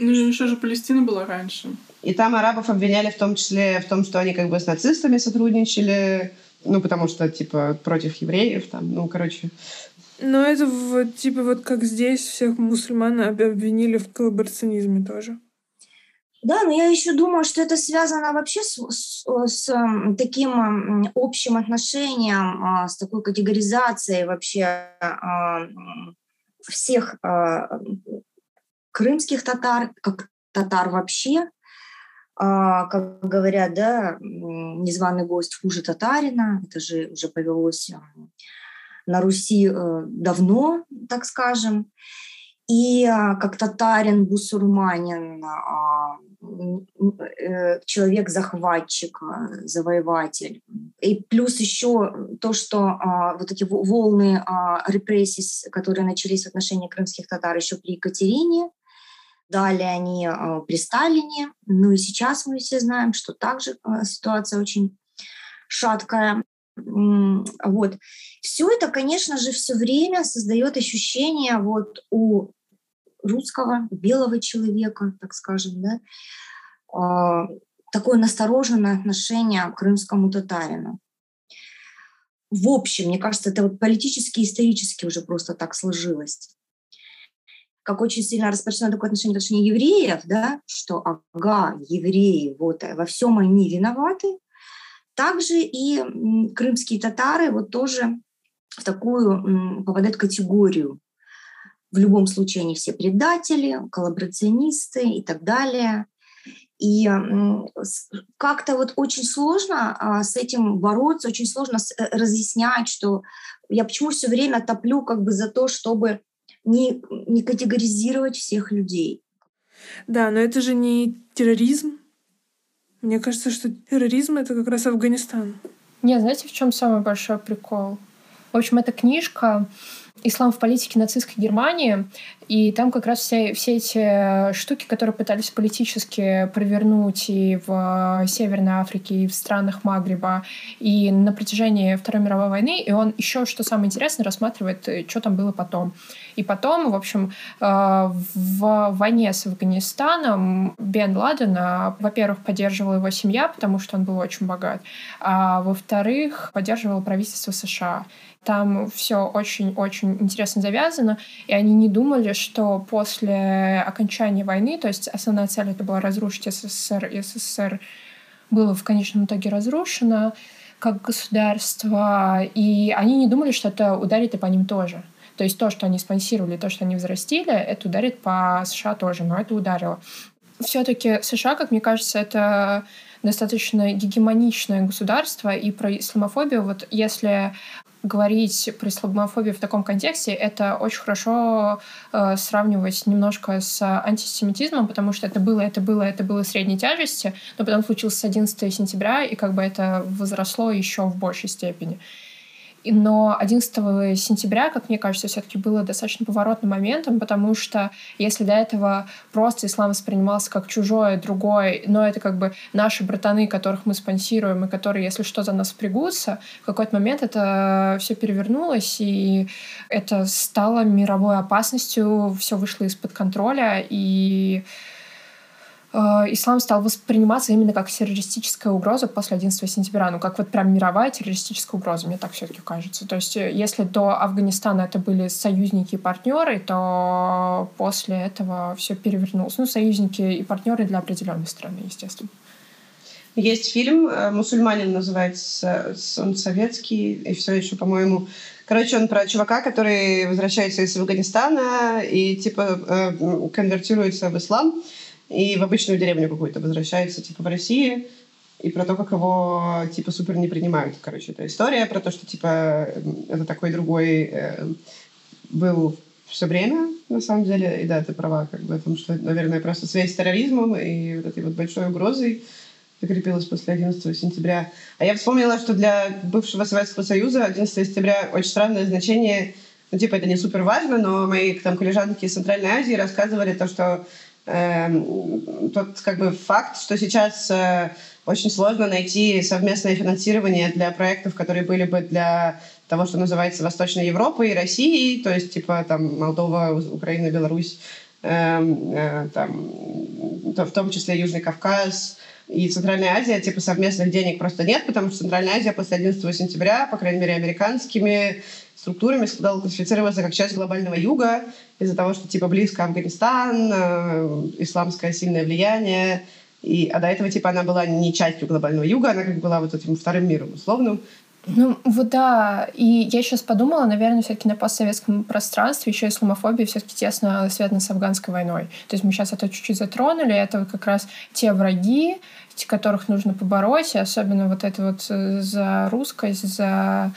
Ну, еще же Палестина была раньше. И там арабов обвиняли в том числе в том, что они как бы с нацистами сотрудничали, ну, потому что, типа, против евреев, там, ну, короче, но это вот типа вот как здесь всех мусульман обвинили в коллаборационизме тоже. Да, но я еще думаю, что это связано вообще с, с, с таким общим отношением, а, с такой категоризацией вообще а, всех а, крымских татар, как татар вообще, как говорят, да, незваный гость хуже татарина, это же уже повелось на Руси э, давно, так скажем. И а, как татарин, бусурманин, а, э, человек-захватчик, а, завоеватель. И плюс еще то, что вот эти волны репрессий, которые начались в отношении крымских татар еще при Екатерине, далее они при Сталине, ну и сейчас мы все знаем, что также ситуация очень шаткая. Вот. Все это, конечно же, все время создает ощущение вот у русского, белого человека, так скажем, да, а, такое настороженное отношение к крымскому татарину. В общем, мне кажется, это вот политически, исторически уже просто так сложилось. Как очень сильно распространено такое отношение к отношению евреев, да, что ага, евреи, вот во всем они виноваты, также и крымские татары вот тоже в такую попадают категорию. В любом случае они все предатели, коллаборационисты и так далее. И как-то вот очень сложно а, с этим бороться, очень сложно э, разъяснять, что я почему все время топлю как бы за то, чтобы не, не категоризировать всех людей. Да, но это же не терроризм. Мне кажется, что терроризм — это как раз Афганистан. Не, знаете, в чем самый большой прикол? В общем, эта книжка ислам в политике нацистской Германии, и там как раз все, все эти штуки, которые пытались политически провернуть и в Северной Африке, и в странах Магриба, и на протяжении Второй мировой войны, и он еще, что самое интересное, рассматривает, что там было потом. И потом, в общем, э, в войне с Афганистаном Бен Ладена, во-первых, поддерживала его семья, потому что он был очень богат, а во-вторых, поддерживала правительство США. Там все очень-очень интересно завязано, и они не думали, что после окончания войны, то есть основная цель это была разрушить СССР, и СССР было в конечном итоге разрушено как государство, и они не думали, что это ударит и по ним тоже. То есть то, что они спонсировали, то, что они взрастили, это ударит по США тоже, но это ударило. Все-таки США, как мне кажется, это достаточно гегемоничное государство, и про исламофобию, вот если говорить про исламофобию в таком контексте, это очень хорошо э, сравнивать немножко с антисемитизмом, потому что это было, это было, это было средней тяжести, но потом случился 11 сентября, и как бы это возросло еще в большей степени. Но 11 сентября, как мне кажется, все-таки было достаточно поворотным моментом, потому что если до этого просто ислам воспринимался как чужой, другой, но это как бы наши братаны, которых мы спонсируем, и которые, если что, за нас впрягутся, в какой-то момент это все перевернулось, и это стало мировой опасностью, все вышло из-под контроля, и ислам стал восприниматься именно как террористическая угроза после 11 сентября, ну как вот прям мировая террористическая угроза, мне так все-таки кажется. То есть э, если до Афганистана это были союзники и партнеры, то после этого все перевернулось. Ну, союзники и партнеры для определенной страны, естественно. Есть фильм э, «Мусульманин» называется, он советский, и все еще, по-моему, Короче, он про чувака, который возвращается из Афганистана и типа конвертируется в ислам и в обычную деревню какую-то возвращается, типа, в России, и про то, как его, типа, супер не принимают. Короче, это история про то, что, типа, это такой другой э, был все время, на самом деле, и да, ты права, как бы, о том, что, наверное, просто связь с терроризмом и вот этой вот большой угрозой закрепилась после 11 сентября. А я вспомнила, что для бывшего Советского Союза 11 сентября очень странное значение, ну, типа, это не супер важно, но мои там коллежанки из Центральной Азии рассказывали то, что Эм, тот как бы факт, что сейчас э, очень сложно найти совместное финансирование для проектов, которые были бы для того, что называется Восточной Европой и Россией, то есть типа там Молдова, Украина, Беларусь, эм, э, там, в том числе Южный Кавказ и Центральная Азия, типа совместных денег просто нет, потому что Центральная Азия после 11 сентября, по крайней мере, американскими структурами стал классифицироваться как часть глобального юга из-за того, что типа близко Афганистан, э, исламское сильное влияние. И, а до этого типа она была не частью глобального юга, она как была вот этим вторым миром условным. Ну, вот да. И я сейчас подумала, наверное, все-таки на постсоветском пространстве еще исламофобия все-таки тесно связана с афганской войной. То есть мы сейчас это чуть-чуть затронули. Это как раз те враги, которых нужно побороть, и особенно вот это вот э, за русскость, за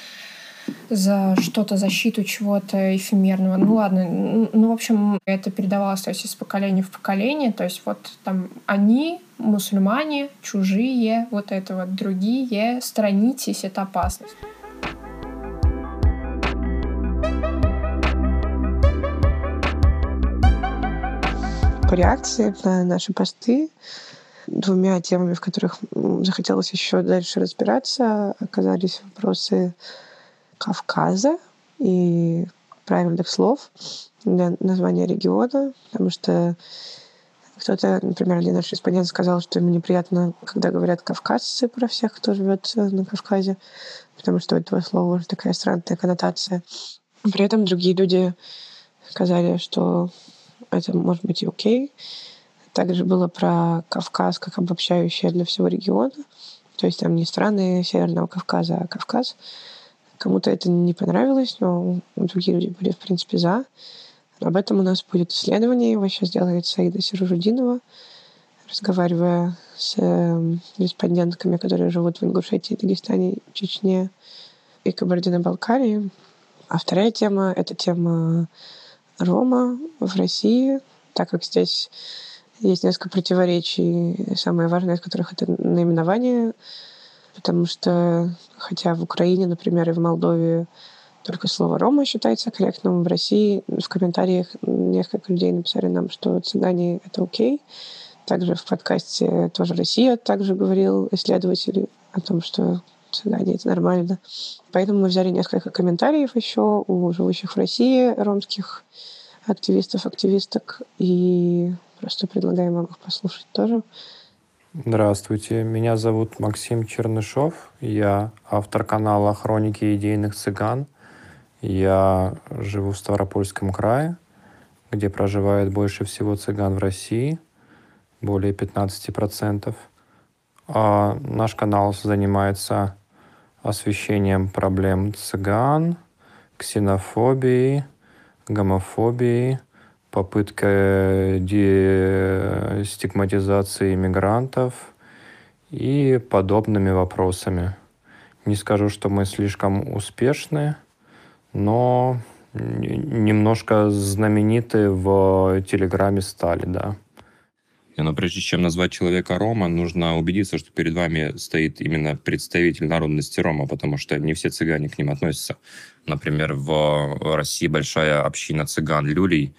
за что-то, защиту чего-то эфемерного. Ну ладно, ну, в общем, это передавалось то есть, из поколения в поколение. То есть вот там они, мусульмане, чужие, вот это вот другие, сторонитесь, это опасность. По реакции на наши посты двумя темами, в которых захотелось еще дальше разбираться, оказались вопросы Кавказа и правильных слов для названия региона, потому что кто-то, например, один наш респондент сказал, что ему неприятно, когда говорят кавказцы про всех, кто живет на Кавказе, потому что у этого слова уже такая странная коннотация. При этом другие люди сказали, что это может быть и окей. Также было про Кавказ как обобщающее для всего региона. То есть там не страны Северного Кавказа, а Кавказ. Кому-то это не понравилось, но другие люди были, в принципе, за. Об этом у нас будет исследование. Его сейчас делает Саида Сиружудинова. разговаривая с э, респондентками, которые живут в Ингушетии, Дагестане, Чечне и Кабардино-Балкарии. А вторая тема — это тема Рома в России, так как здесь есть несколько противоречий, самое важное из которых — это наименование, потому что, хотя в Украине, например, и в Молдове только слово «рома» считается корректным, в России в комментариях несколько людей написали нам, что цыгане — это окей. Также в подкасте «Тоже Россия» также говорил исследователь о том, что цыгане — это нормально. Поэтому мы взяли несколько комментариев еще у живущих в России ромских активистов, активисток, и просто предлагаем вам их послушать тоже. Здравствуйте, меня зовут Максим Чернышов, я автор канала «Хроники идейных цыган». Я живу в Ставропольском крае, где проживает больше всего цыган в России, более 15%. А наш канал занимается освещением проблем цыган, ксенофобии, гомофобии, попыткой стигматизации иммигрантов и подобными вопросами. Не скажу, что мы слишком успешны, но немножко знамениты в Телеграме стали, да. Но прежде чем назвать человека Рома, нужно убедиться, что перед вами стоит именно представитель народности Рома, потому что не все цыгане к ним относятся. Например, в России большая община цыган люлей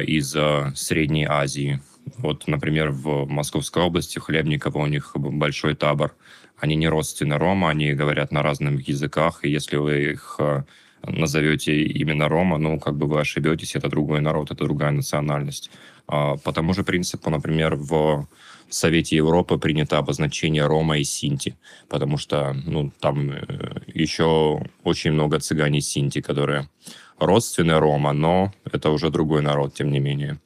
из а, Средней Азии. Вот, например, в Московской области Хлебниково у них большой табор. Они не родственны Рома, они говорят на разных языках, и если вы их а, назовете именно Рома, ну, как бы вы ошибетесь, это другой народ, это другая национальность. А, по тому же принципу, например, в Совете Европы принято обозначение Рома и Синти, потому что ну, там э, еще очень много цыгане Синти, которые родственны Рома, но это уже другой народ, тем не менее.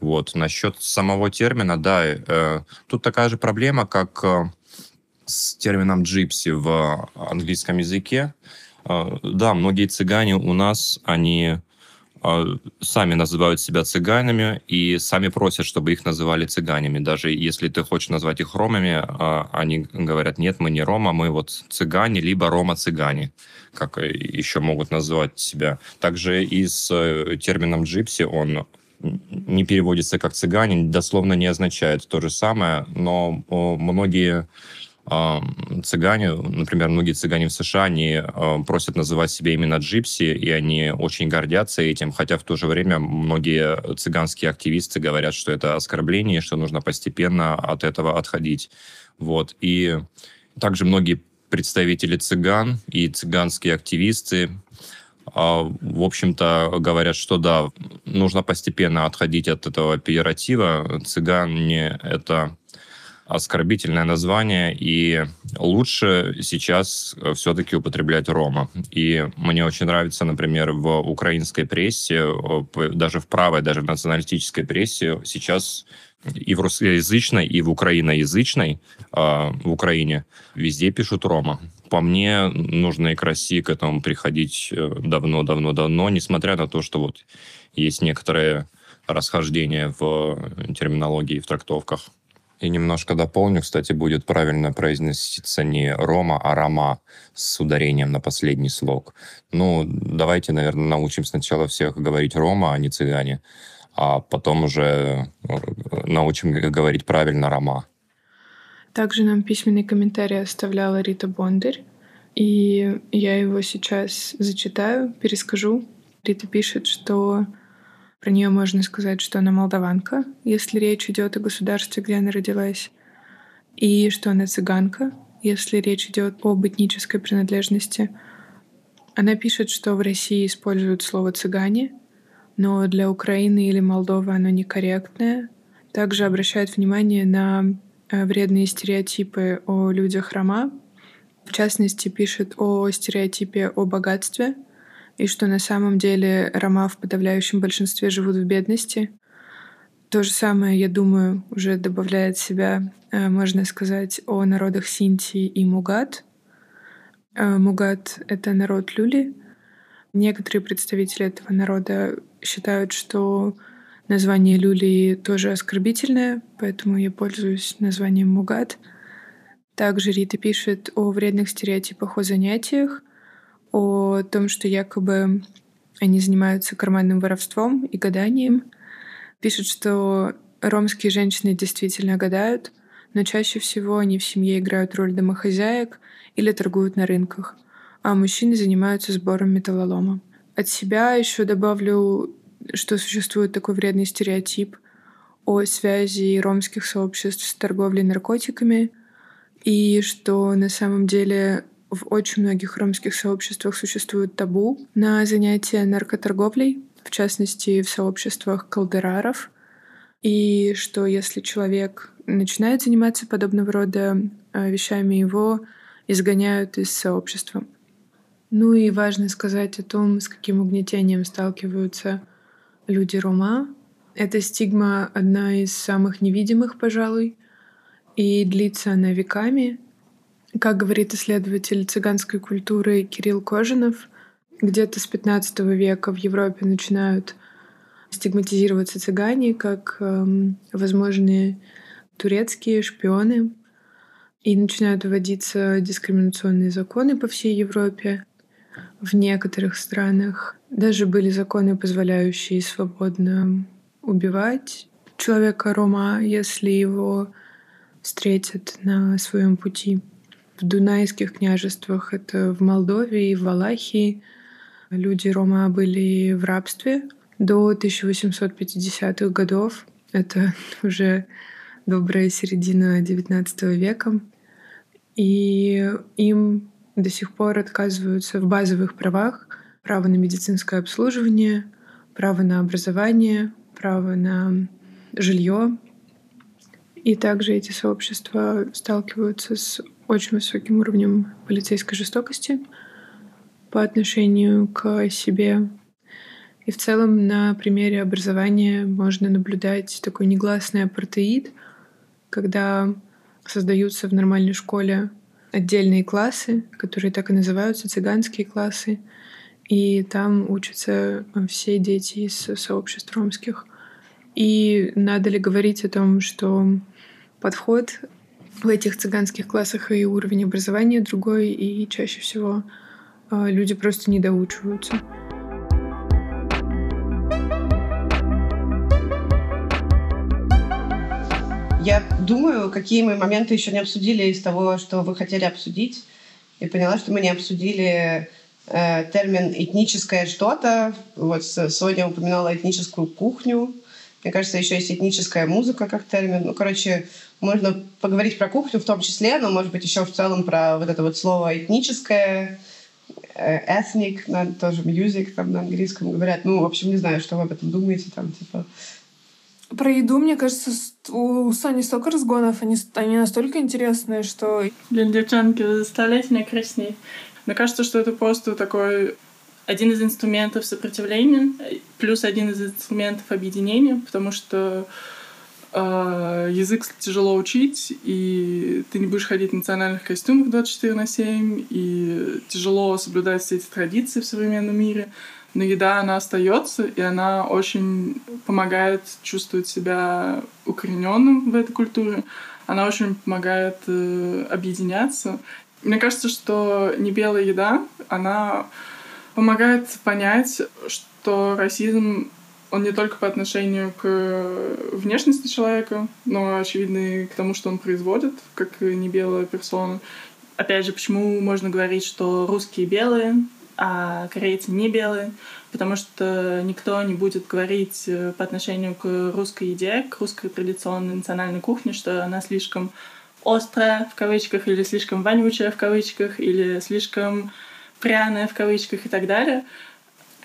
Вот. Насчет самого термина, да, э, тут такая же проблема, как э, с термином джипси в английском языке. Э, да, многие цыгане у нас, они сами называют себя цыганами и сами просят, чтобы их называли цыганями. Даже если ты хочешь назвать их ромами, а, они говорят, нет, мы не рома, мы вот цыгане, либо рома-цыгане, как еще могут называть себя. Также и с э, термином джипси он не переводится как цыганин, дословно не означает то же самое, но многие цыгане, например, многие цыгане в США, они просят называть себя именно джипси, и они очень гордятся этим, хотя в то же время многие цыганские активисты говорят, что это оскорбление, что нужно постепенно от этого отходить. Вот. И также многие представители цыган и цыганские активисты в общем-то, говорят, что да, нужно постепенно отходить от этого пиератива. Цыгане — это оскорбительное название, и лучше сейчас э, все-таки употреблять рома. И мне очень нравится, например, в украинской прессе, даже в правой, даже в националистической прессе сейчас и в русскоязычной, и в украиноязычной, э, в Украине, везде пишут рома. По мне, нужно и к России к этому приходить давно-давно-давно, несмотря на то, что вот есть некоторые расхождения в терминологии, в трактовках. И немножко дополню, кстати, будет правильно произноситься не Рома, а Рома с ударением на последний слог. Ну, давайте, наверное, научим сначала всех говорить Рома, а не цыгане, а потом уже э, научим говорить правильно Рома. Также нам письменный комментарий оставляла Рита Бондарь, и я его сейчас зачитаю, перескажу. Рита пишет, что про нее можно сказать, что она молдаванка, если речь идет о государстве, где она родилась, и что она цыганка, если речь идет об этнической принадлежности. Она пишет, что в России используют слово «цыгане», но для Украины или Молдовы оно некорректное. Также обращает внимание на э, вредные стереотипы о людях Рома. В частности, пишет о стереотипе о богатстве — и что на самом деле рома в подавляющем большинстве живут в бедности. То же самое, я думаю, уже добавляет себя, э, можно сказать, о народах Синти и Мугат. Э, Мугат — это народ люли. Некоторые представители этого народа считают, что Название люлии тоже оскорбительное, поэтому я пользуюсь названием мугат. Также Рита пишет о вредных стереотипах о занятиях, о том, что якобы они занимаются карманным воровством и гаданием. Пишет, что ромские женщины действительно гадают, но чаще всего они в семье играют роль домохозяек или торгуют на рынках, а мужчины занимаются сбором металлолома. От себя еще добавлю, что существует такой вредный стереотип о связи ромских сообществ с торговлей наркотиками, и что на самом деле в очень многих ромских сообществах существует табу на занятия наркоторговлей, в частности, в сообществах колдераров, и что если человек начинает заниматься подобного рода а, вещами, его изгоняют из сообщества. Ну и важно сказать о том, с каким угнетением сталкиваются люди Рома. Эта стигма одна из самых невидимых, пожалуй, и длится она веками. Как говорит исследователь цыганской культуры Кирилл Кожинов, где-то с 15 века в Европе начинают стигматизироваться цыгане как эм, возможные турецкие шпионы, и начинают вводиться дискриминационные законы по всей Европе. В некоторых странах даже были законы, позволяющие свободно убивать человека Рома, если его встретят на своем пути. В Дунайских княжествах, это в Молдове и в Валахии, люди Рома были в рабстве до 1850-х годов. Это уже добрая середина XIX века. И им до сих пор отказываются в базовых правах. Право на медицинское обслуживание, право на образование, право на жилье, и также эти сообщества сталкиваются с очень высоким уровнем полицейской жестокости по отношению к себе. И в целом на примере образования можно наблюдать такой негласный апартеид, когда создаются в нормальной школе отдельные классы, которые так и называются цыганские классы, и там учатся все дети из сообществ ромских. И надо ли говорить о том, что подход в этих цыганских классах и уровень образования другой, и чаще всего а, люди просто не доучиваются. Я думаю, какие мы моменты еще не обсудили из того, что вы хотели обсудить. И поняла, что мы не обсудили э, термин «этническое что-то». Вот Соня упоминала этническую кухню. Мне кажется, еще есть этническая музыка как термин. Ну, короче, можно поговорить про кухню в том числе, но, может быть, еще в целом про вот это вот слово этническое, э, ethnic, на, тоже music там на английском говорят. Ну, в общем, не знаю, что вы об этом думаете, там, типа... Про еду, мне кажется, у Сани столько разгонов, они, они настолько интересные, что... Блин, девчонки, заставляйте меня краснеть. Мне кажется, что это просто такой один из инструментов сопротивления, плюс один из инструментов объединения, потому что э, язык тяжело учить, и ты не будешь ходить в национальных костюмах 24 на 7, и тяжело соблюдать все эти традиции в современном мире. Но еда, она остается, и она очень помогает чувствовать себя укорененным в этой культуре. Она очень помогает э, объединяться. Мне кажется, что не белая еда, она помогает понять, что расизм он не только по отношению к внешности человека, но, очевидно, и к тому, что он производит, как не белая персона. Опять же, почему можно говорить, что русские белые, а корейцы не белые? Потому что никто не будет говорить по отношению к русской еде, к русской традиционной национальной кухне, что она слишком острая, в кавычках, или слишком вонючая, в кавычках, или слишком пряное в кавычках и так далее.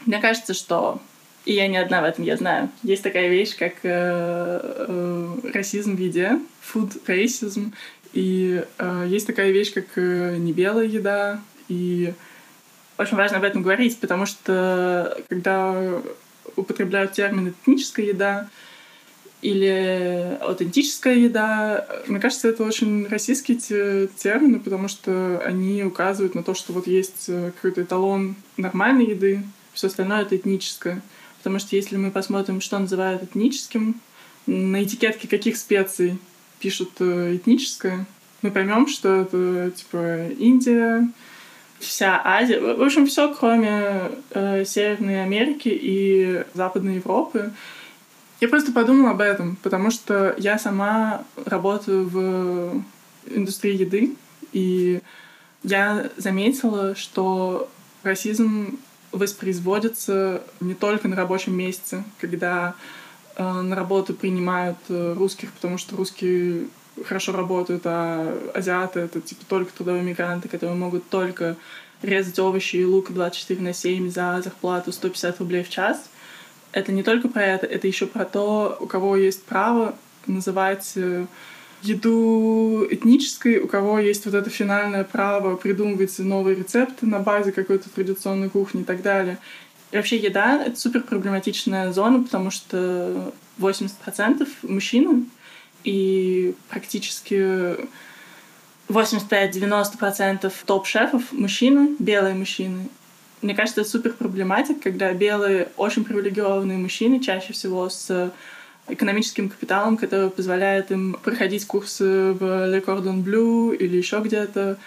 Мне кажется, что и я не одна в этом, я знаю. Есть такая вещь, как э, э, расизм в еде, food racism, и э, есть такая вещь, как э, небелая еда, и очень важно об этом говорить, потому что когда употребляют термин этническая еда, или аутентическая еда. Мне кажется, это очень российские термины, потому что они указывают на то, что вот есть э, какой-то эталон нормальной еды, все остальное это этническое. Потому что если мы посмотрим, что называют этническим, на этикетке каких специй пишут э, этническое, мы поймем, что это типа Индия, вся Азия, в общем, все, кроме э, Северной Америки и Западной Европы. Я просто подумала об этом, потому что я сама работаю в индустрии еды, и я заметила, что расизм воспроизводится не только на рабочем месте, когда э, на работу принимают э, русских, потому что русские хорошо работают, а азиаты — это типа только трудовые мигранты, которые могут только резать овощи и лук 24 на 7 за зарплату 150 рублей в час. Это не только про это, это еще про то, у кого есть право называть э, еду этнической, у кого есть вот это финальное право придумывать новые рецепты на базе какой-то традиционной кухни и так далее. И вообще еда — это супер проблематичная зона, потому что 80% мужчины, и практически 85-90% топ-шефов мужчины, белые мужчины. Мне кажется, это супер проблематик, когда белые, очень привилегированные мужчины, чаще всего с экономическим капиталом, который позволяет им проходить курсы в Le Cordon Bleu или еще где-то,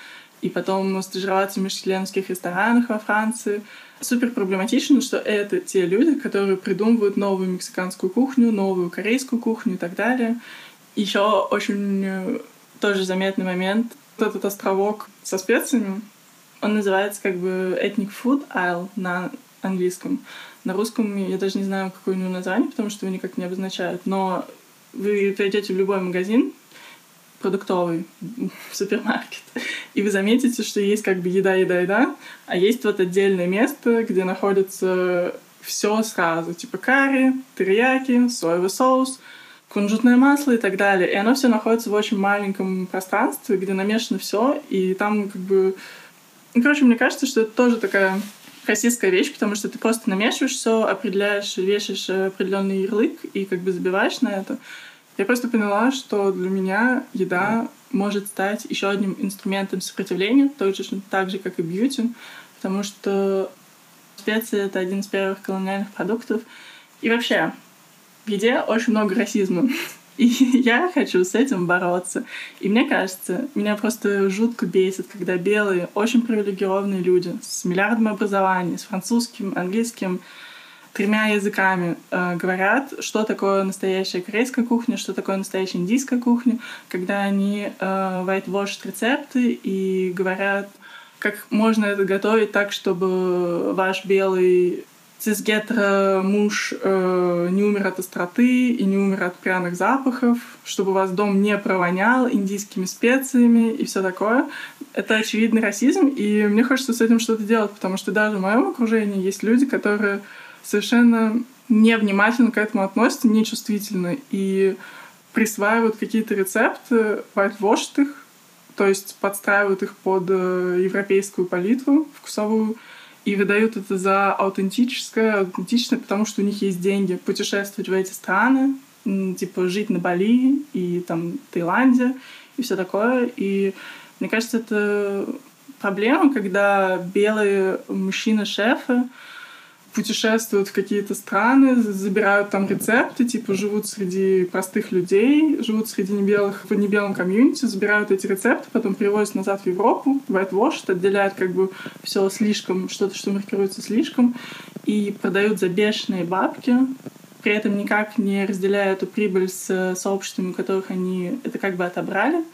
и потом стажироваться в межчленских ресторанах во Франции. Супер проблематично, что это те люди, которые придумывают новую мексиканскую кухню, новую корейскую кухню и так далее. Еще очень э, тоже заметный момент. Этот островок со специями, он называется как бы Ethnic Food Isle на английском. На русском я даже не знаю, какое у него название, потому что его никак не обозначают. Но вы придете в любой магазин, продуктовый, супермаркет, и вы заметите, что есть как бы еда, еда, еда, а есть вот отдельное место, где находится все сразу, типа карри, терияки, соевый соус, кунжутное масло и так далее. И оно все находится в очень маленьком пространстве, где намешано все, и там как бы... Ну, короче, мне кажется, что это тоже такая российская вещь, потому что ты просто намешиваешь все, определяешь, вешаешь определенный ярлык и как бы забиваешь на это. Я просто поняла, что для меня еда может стать еще одним инструментом сопротивления, же, так же как и бьюти, потому что специи — это один из первых колониальных продуктов. И вообще, в еде очень много расизма. И я хочу с этим бороться. И мне кажется, меня просто жутко бесит, когда белые, очень привилегированные люди с миллиардом образований, с французским, английским, тремя языками э, говорят, что такое настоящая корейская кухня, что такое настоящая индийская кухня, когда они э, whitewash рецепты и говорят, как можно это готовить так, чтобы ваш белый цисгетро муж э, не умер от остроты и не умер от пряных запахов, чтобы у вас дом не провонял индийскими специями и все такое. Это очевидный расизм, и мне хочется с этим что-то делать, потому что даже в моем окружении есть люди, которые совершенно невнимательно к этому относятся, нечувствительно, и присваивают какие-то рецепты, whitewashed их, то есть подстраивают их под э, европейскую палитру вкусовую, и выдают это за аутентическое, аутентичное, потому что у них есть деньги путешествовать в эти страны, типа жить на Бали и там Таиланде и все такое. И мне кажется, это проблема, когда белые мужчины-шефы путешествуют в какие-то страны, забирают там рецепты, типа живут среди простых людей, живут среди небелых, в небелом комьюнити, забирают эти рецепты, потом привозят назад в Европу, whitewash, отделяют как бы все слишком, что-то, что маркируется слишком, и продают за бешеные бабки, при этом никак не разделяя эту прибыль с сообществами, у которых они это как бы отобрали.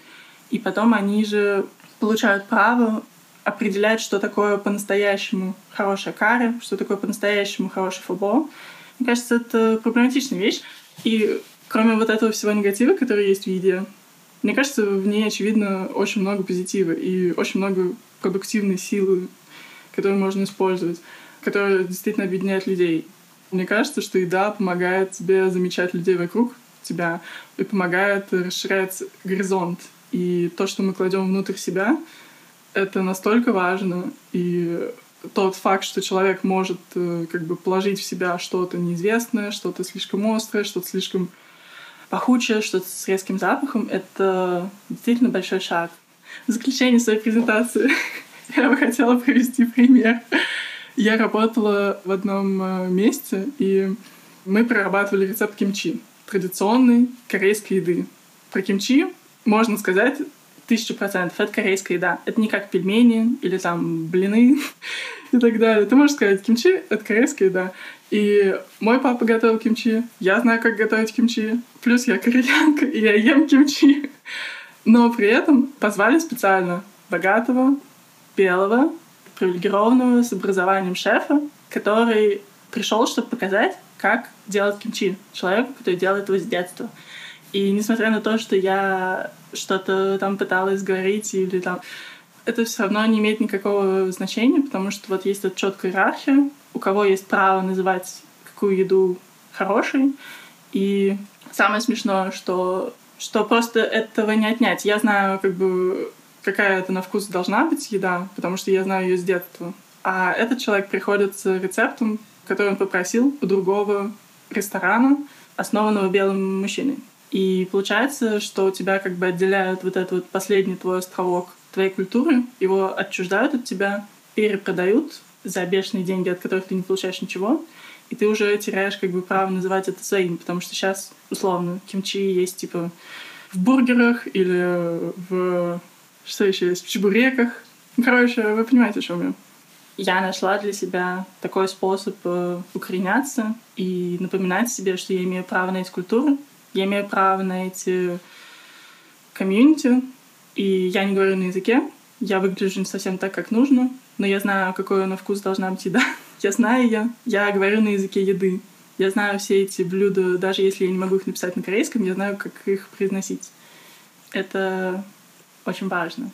И потом они же получают право определять, что такое по-настоящему хорошая карри, что такое по-настоящему хороший футбол. Мне кажется, это проблематичная вещь. И кроме вот этого всего негатива, который есть в еде, мне кажется, в ней, очевидно, очень много позитива и очень много продуктивной силы, которую можно использовать, которая действительно объединяет людей. Мне кажется, что еда помогает тебе замечать людей вокруг тебя и помогает расширять горизонт. И то, что мы кладем внутрь себя, это настолько важно. И тот факт, что человек может э, как бы положить в себя что-то неизвестное, что-то слишком острое, что-то слишком пахучее, что-то с резким запахом, это действительно большой шаг. В заключение своей презентации я бы хотела привести пример. Я работала в одном э, месте, и мы прорабатывали рецепт кимчи, традиционной корейской еды. Про кимчи можно сказать тысячу процентов. Это корейская еда. Это не как пельмени или там блины и так далее. Ты можешь сказать, кимчи — это корейская еда. И мой папа готовил кимчи, я знаю, как готовить кимчи. Плюс я кореянка, и я ем кимчи. Но при этом позвали специально богатого, белого, привилегированного с образованием шефа, который пришел, чтобы показать, как делать кимчи человеку, который делает его с детства. И несмотря на то, что я что-то там пыталась говорить или там это все равно не имеет никакого значения, потому что вот есть эта четкая иерархия, у кого есть право называть какую еду хорошей. И самое смешное, что, что просто этого не отнять. Я знаю, как бы, какая это на вкус должна быть еда, потому что я знаю ее с детства. А этот человек приходит с рецептом, который он попросил у другого ресторана, основанного белым мужчиной. И получается, что у тебя как бы отделяют вот этот вот последний твой островок твоей культуры, его отчуждают от тебя, перепродают за бешеные деньги, от которых ты не получаешь ничего, и ты уже теряешь как бы право называть это своим, потому что сейчас, условно, кимчи есть типа в бургерах или в... Что еще есть? В чебуреках. Короче, вы понимаете, о чем я я нашла для себя такой способ э, укореняться и напоминать себе, что я имею право на эти культуры, я имею право на эти комьюнити, и я не говорю на языке, я выгляжу не совсем так, как нужно, но я знаю, какой на вкус должна быть еда. Я знаю ее, я говорю на языке еды. Я знаю все эти блюда, даже если я не могу их написать на корейском, я знаю, как их произносить. Это очень важно.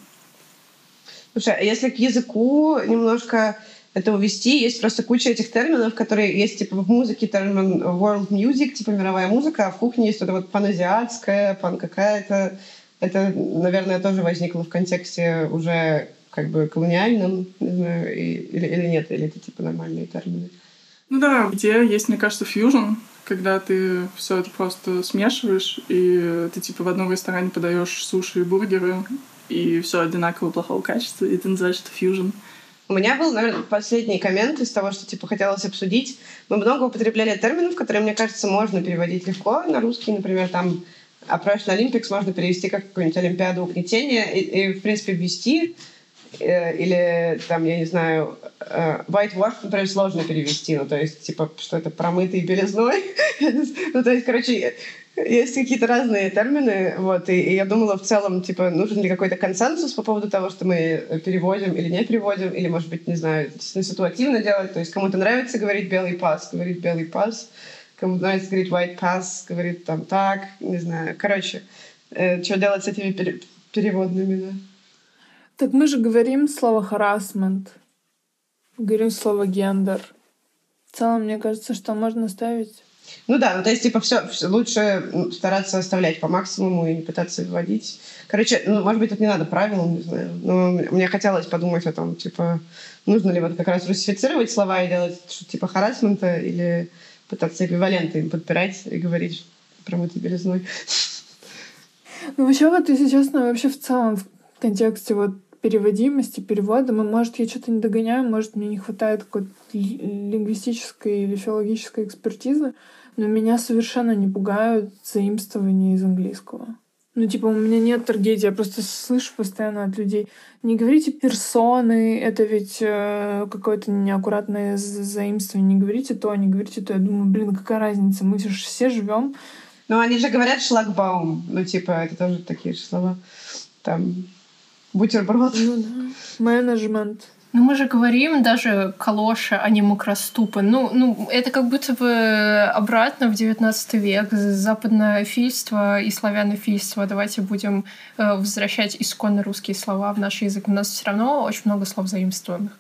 Слушай, а если к языку немножко это увести, есть просто куча этих терминов, которые есть типа в музыке термин world music, типа мировая музыка, а в кухне есть что-то вот паназиатская, пан какая-то. Это, наверное, тоже возникло в контексте уже как бы колониальном, не знаю, или, или нет, или это типа нормальные термины. Ну да, где есть, мне кажется, фьюжн, когда ты все это просто смешиваешь, и ты типа в одном ресторане подаешь суши и бургеры, и все одинаково плохого качества, и ты называешь это фьюжн. У меня был, наверное, последний коммент из того, что типа хотелось обсудить. Мы много употребляли терминов, которые, мне кажется, можно переводить легко на русский. Например, там Operation Olympics можно перевести как какую-нибудь Олимпиаду угнетения и, и, в принципе, ввести. Э, или, там, я не знаю, э, whitewash, например, сложно перевести. Ну, то есть, типа, что это промытый белизной. ну, то есть, короче, есть какие-то разные термины, вот, и, и я думала в целом, типа, нужен ли какой-то консенсус по поводу того, что мы переводим или не переводим, или, может быть, не знаю, ситуативно делать, то есть кому-то нравится говорить белый пас, говорить белый пас, кому нравится говорить white pass, говорит там так, не знаю, короче, э, что делать с этими пере переводными, да? Так мы же говорим слово harassment, говорим слово гендер. В целом, мне кажется, что можно ставить ну да, ну то есть, типа, все, лучше стараться оставлять по максимуму и не пытаться вводить. Короче, ну, может быть, тут не надо правил, не знаю. Но мне хотелось подумать о том, типа, нужно ли вот как раз русифицировать слова и делать что типа харасмента или пытаться эквиваленты им подпирать и говорить промытой белизной. Ну, вообще, вот, если честно, вообще в целом в контексте вот переводимости, перевода, мы, может, я что-то не догоняю, может, мне не хватает какой-то лингвистической или филологической экспертизы, но меня совершенно не пугают заимствования из английского. Ну, типа, у меня нет трагедии, я просто слышу постоянно от людей. Не говорите персоны, это ведь э, какое-то неаккуратное заимствование. Не говорите то, не говорите то. Я думаю, блин, какая разница, мы же все живем. Ну, они же говорят шлагбаум. Ну, типа, это тоже такие же слова. Там, бутерброд. Ну, да. Менеджмент. Ну, мы же говорим даже калоша, а не макроступы. Ну, ну, это как будто бы обратно в 19 век. Западнофильство и славянофильство. Давайте будем э, возвращать исконно русские слова в наш язык. У нас все равно очень много слов заимствованных.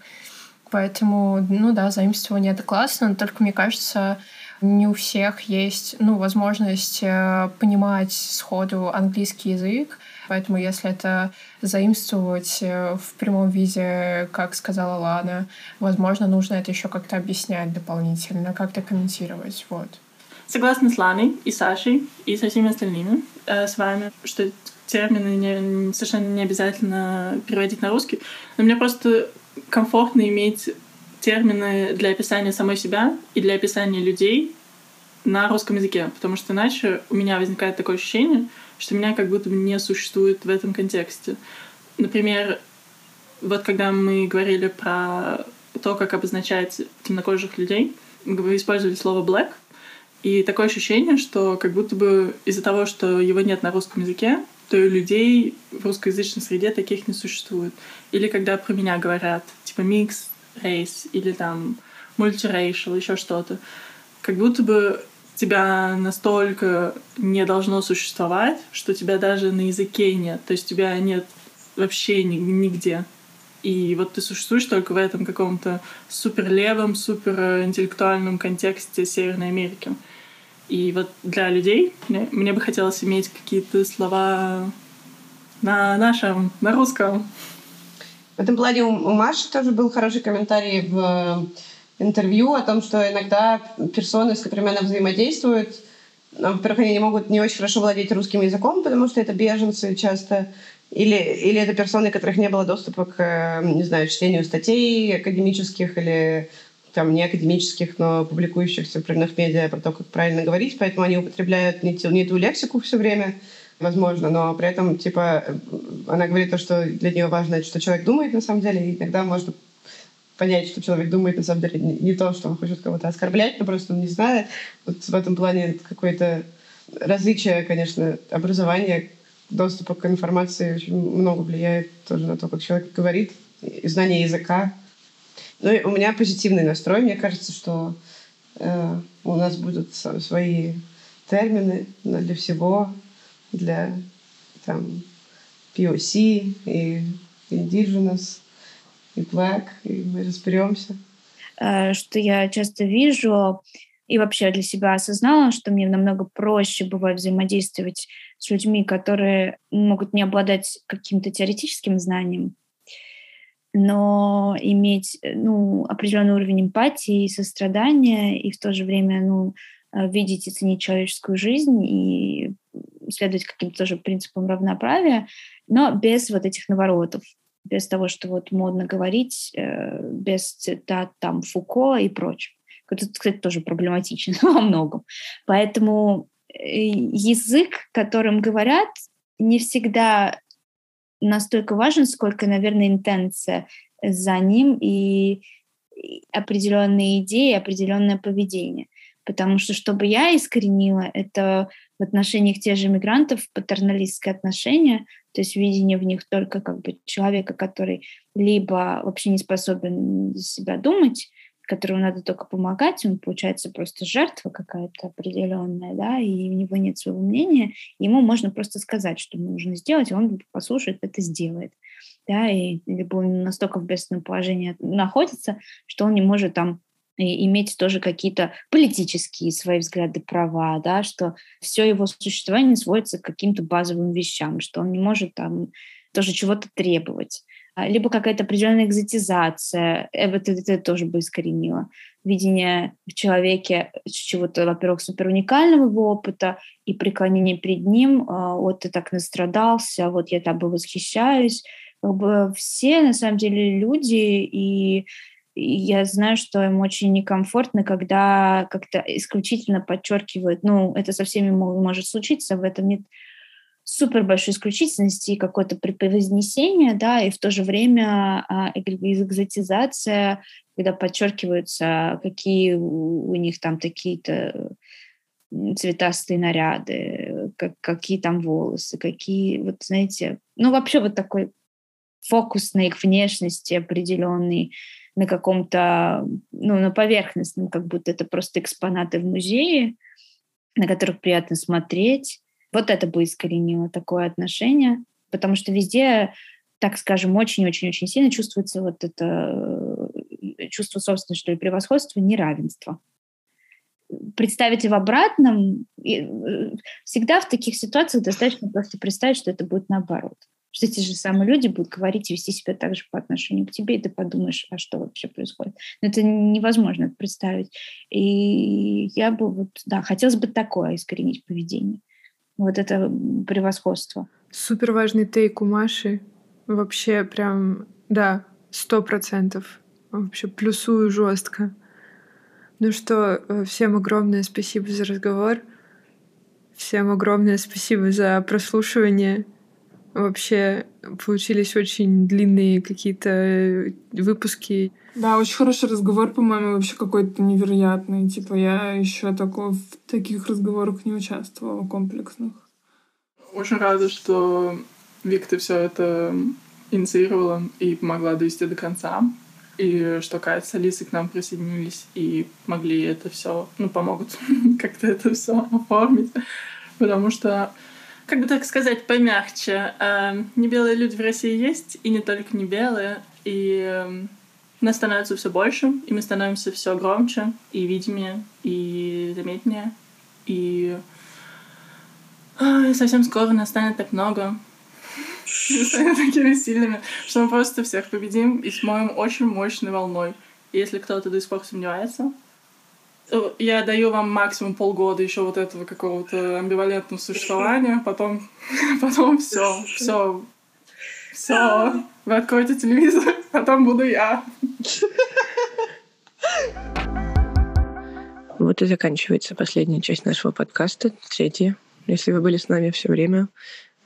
Поэтому, ну да, заимствование — это классно, но только, мне кажется, не у всех есть ну, возможность э, понимать сходу английский язык, Поэтому если это заимствовать э, в прямом виде, как сказала Лана, возможно, нужно это еще как-то объяснять дополнительно, как-то комментировать. Вот. Согласна с Ланой и Сашей и со всеми остальными э, с вами, что термины не, совершенно не обязательно переводить на русский. Но мне просто комфортно иметь термины для описания самой себя и для описания людей на русском языке, потому что иначе у меня возникает такое ощущение, что меня как будто бы не существует в этом контексте. Например, вот когда мы говорили про то, как обозначать темнокожих людей, мы использовали слово black, и такое ощущение, что как будто бы из-за того, что его нет на русском языке, то и людей в русскоязычной среде таких не существует. Или когда про меня говорят, типа микс, рейс, или там мультирейшл, еще что-то. Как будто бы тебя настолько не должно существовать, что тебя даже на языке нет. То есть тебя нет вообще нигде. И вот ты существуешь только в этом каком-то супер левом, супер интеллектуальном контексте Северной Америки. И вот для людей мне, мне бы хотелось иметь какие-то слова на нашем, на русском. В этом плане у Маши тоже был хороший комментарий в интервью о том, что иногда персоны, с которыми она взаимодействует, ну, во-первых, они не могут не очень хорошо владеть русским языком, потому что это беженцы часто, или, или это персоны, у которых не было доступа к, не знаю, чтению статей академических или там не академических, но публикующихся в правильных медиа про то, как правильно говорить, поэтому они употребляют не ту, не ту лексику все время, возможно, но при этом, типа, она говорит то, что для нее важно, что человек думает на самом деле, и иногда можно понять, что человек думает на самом деле не, не то, что он хочет кого-то оскорблять, но просто он не знает. Вот в этом плане какое-то различие, конечно, образования, доступа к информации очень много влияет тоже на то, как человек говорит, и знание языка. Ну и у меня позитивный настрой. Мне кажется, что э, у нас будут свои термины для всего, для там, POC и Indigenous, и Black, и мы разберемся. Э, что я часто вижу и вообще для себя осознала, что мне намного проще бывает взаимодействовать с людьми, которые могут не обладать каким-то теоретическим знанием, но иметь ну, определенный уровень эмпатии и сострадания, и в то же время ну, э, видеть и ценить человеческую жизнь и следовать каким-то тоже принципам равноправия, но без вот этих наворотов без того, что вот модно говорить, э, без цитат там Фуко и прочее. Это, кстати, тоже проблематично во многом. Поэтому э, язык, которым говорят, не всегда настолько важен, сколько, наверное, интенция за ним и определенные идеи, определенное поведение. Потому что, чтобы я искоренила, это отношениях тех же мигрантов патерналистское отношение, то есть видение в них только как бы человека, который либо вообще не способен за себя думать, которому надо только помогать, он получается просто жертва какая-то определенная, да, и у него нет своего мнения, ему можно просто сказать, что нужно сделать, и он послушает, это сделает, да, и либо он настолько в бедственном положении находится, что он не может там и иметь тоже какие-то политические свои взгляды, права, да, что все его существование сводится к каким-то базовым вещам, что он не может там тоже чего-то требовать. А, либо какая-то определенная экзотизация, это, это тоже бы искоренило. Видение в человеке чего-то, во-первых, супер уникального его опыта и преклонение перед ним, а, вот ты так настрадался, вот я тобой восхищаюсь. Как бы все, на самом деле, люди, и я знаю, что им очень некомфортно, когда как-то исключительно подчеркивают, ну, это со всеми может случиться, в этом нет супер большой исключительности и какое-то превознесение, да, и в то же время а, экзотизация, когда подчеркиваются, какие у них там такие-то цветастые наряды, как, какие там волосы, какие, вот знаете, ну вообще вот такой фокус на их внешности определенный, на каком-то, ну, на поверхностном, как будто это просто экспонаты в музее, на которых приятно смотреть. Вот это бы искоренило такое отношение, потому что везде, так скажем, очень-очень-очень сильно чувствуется вот это э, чувство собственного, что ли, превосходства, неравенства. Представить в обратном, э, всегда в таких ситуациях достаточно просто представить, что это будет наоборот что эти же самые люди будут говорить и вести себя так же по отношению к тебе, и ты подумаешь, а что вообще происходит. Но это невозможно представить. И я бы вот, да, хотелось бы такое искоренить поведение. Вот это превосходство. Супер важный тейк у Маши. Вообще прям, да, сто процентов. Вообще плюсую жестко. Ну что, э, всем огромное спасибо за разговор. Всем огромное спасибо за прослушивание. Вообще получились очень длинные какие-то э, выпуски. Да, очень хороший разговор, по-моему, вообще какой-то невероятный. Типа я еще такого, в таких разговорах не участвовала, комплексных. Очень рада, что Вик, ты все это инициировала и помогла довести до конца. И что Катя с Алисой к нам присоединились и могли это все, ну, помогут как-то это все оформить. Потому что, как бы так сказать, помягче, э, не белые люди в России есть, и не только не белые. И э, нас становится все больше, и мы становимся все громче, и видимее, и заметнее. И э, совсем скоро нас станет так много, мы станем такими сильными, что мы просто всех победим и смоем очень мощной волной. И если кто-то до сих пор сомневается, я даю вам максимум полгода еще вот этого какого-то амбивалентного существования, потом, потом все, все, все, вы откроете телевизор, потом буду я. Вот и заканчивается последняя часть нашего подкаста, третья. Если вы были с нами все время,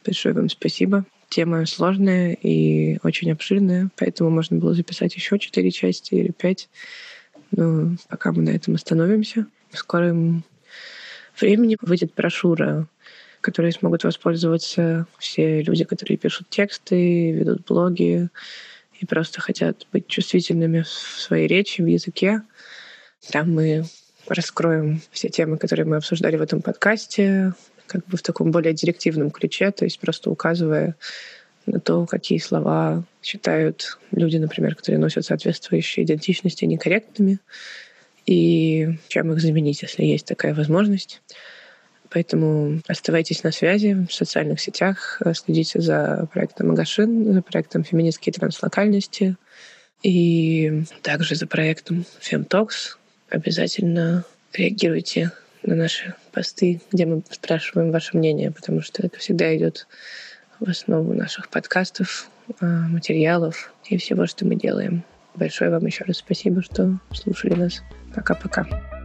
большое вам спасибо. Тема сложная и очень обширная, поэтому можно было записать еще четыре части или пять. Но пока мы на этом остановимся. В скором времени выйдет брошюра, которой смогут воспользоваться все люди, которые пишут тексты, ведут блоги и просто хотят быть чувствительными в своей речи, в языке. Там мы раскроем все темы, которые мы обсуждали в этом подкасте, как бы в таком более директивном ключе, то есть просто указывая на то, какие слова считают люди, например, которые носят соответствующие идентичности некорректными, и чем их заменить, если есть такая возможность. Поэтому оставайтесь на связи в социальных сетях, следите за проектом Агашин, за проектом «Феминистские транслокальности» и также за проектом FemTalks. Обязательно реагируйте на наши посты, где мы спрашиваем ваше мнение, потому что это всегда идет в основу наших подкастов, а, материалов и всего, что мы делаем. Большое вам еще раз спасибо, что слушали нас. Пока-пока.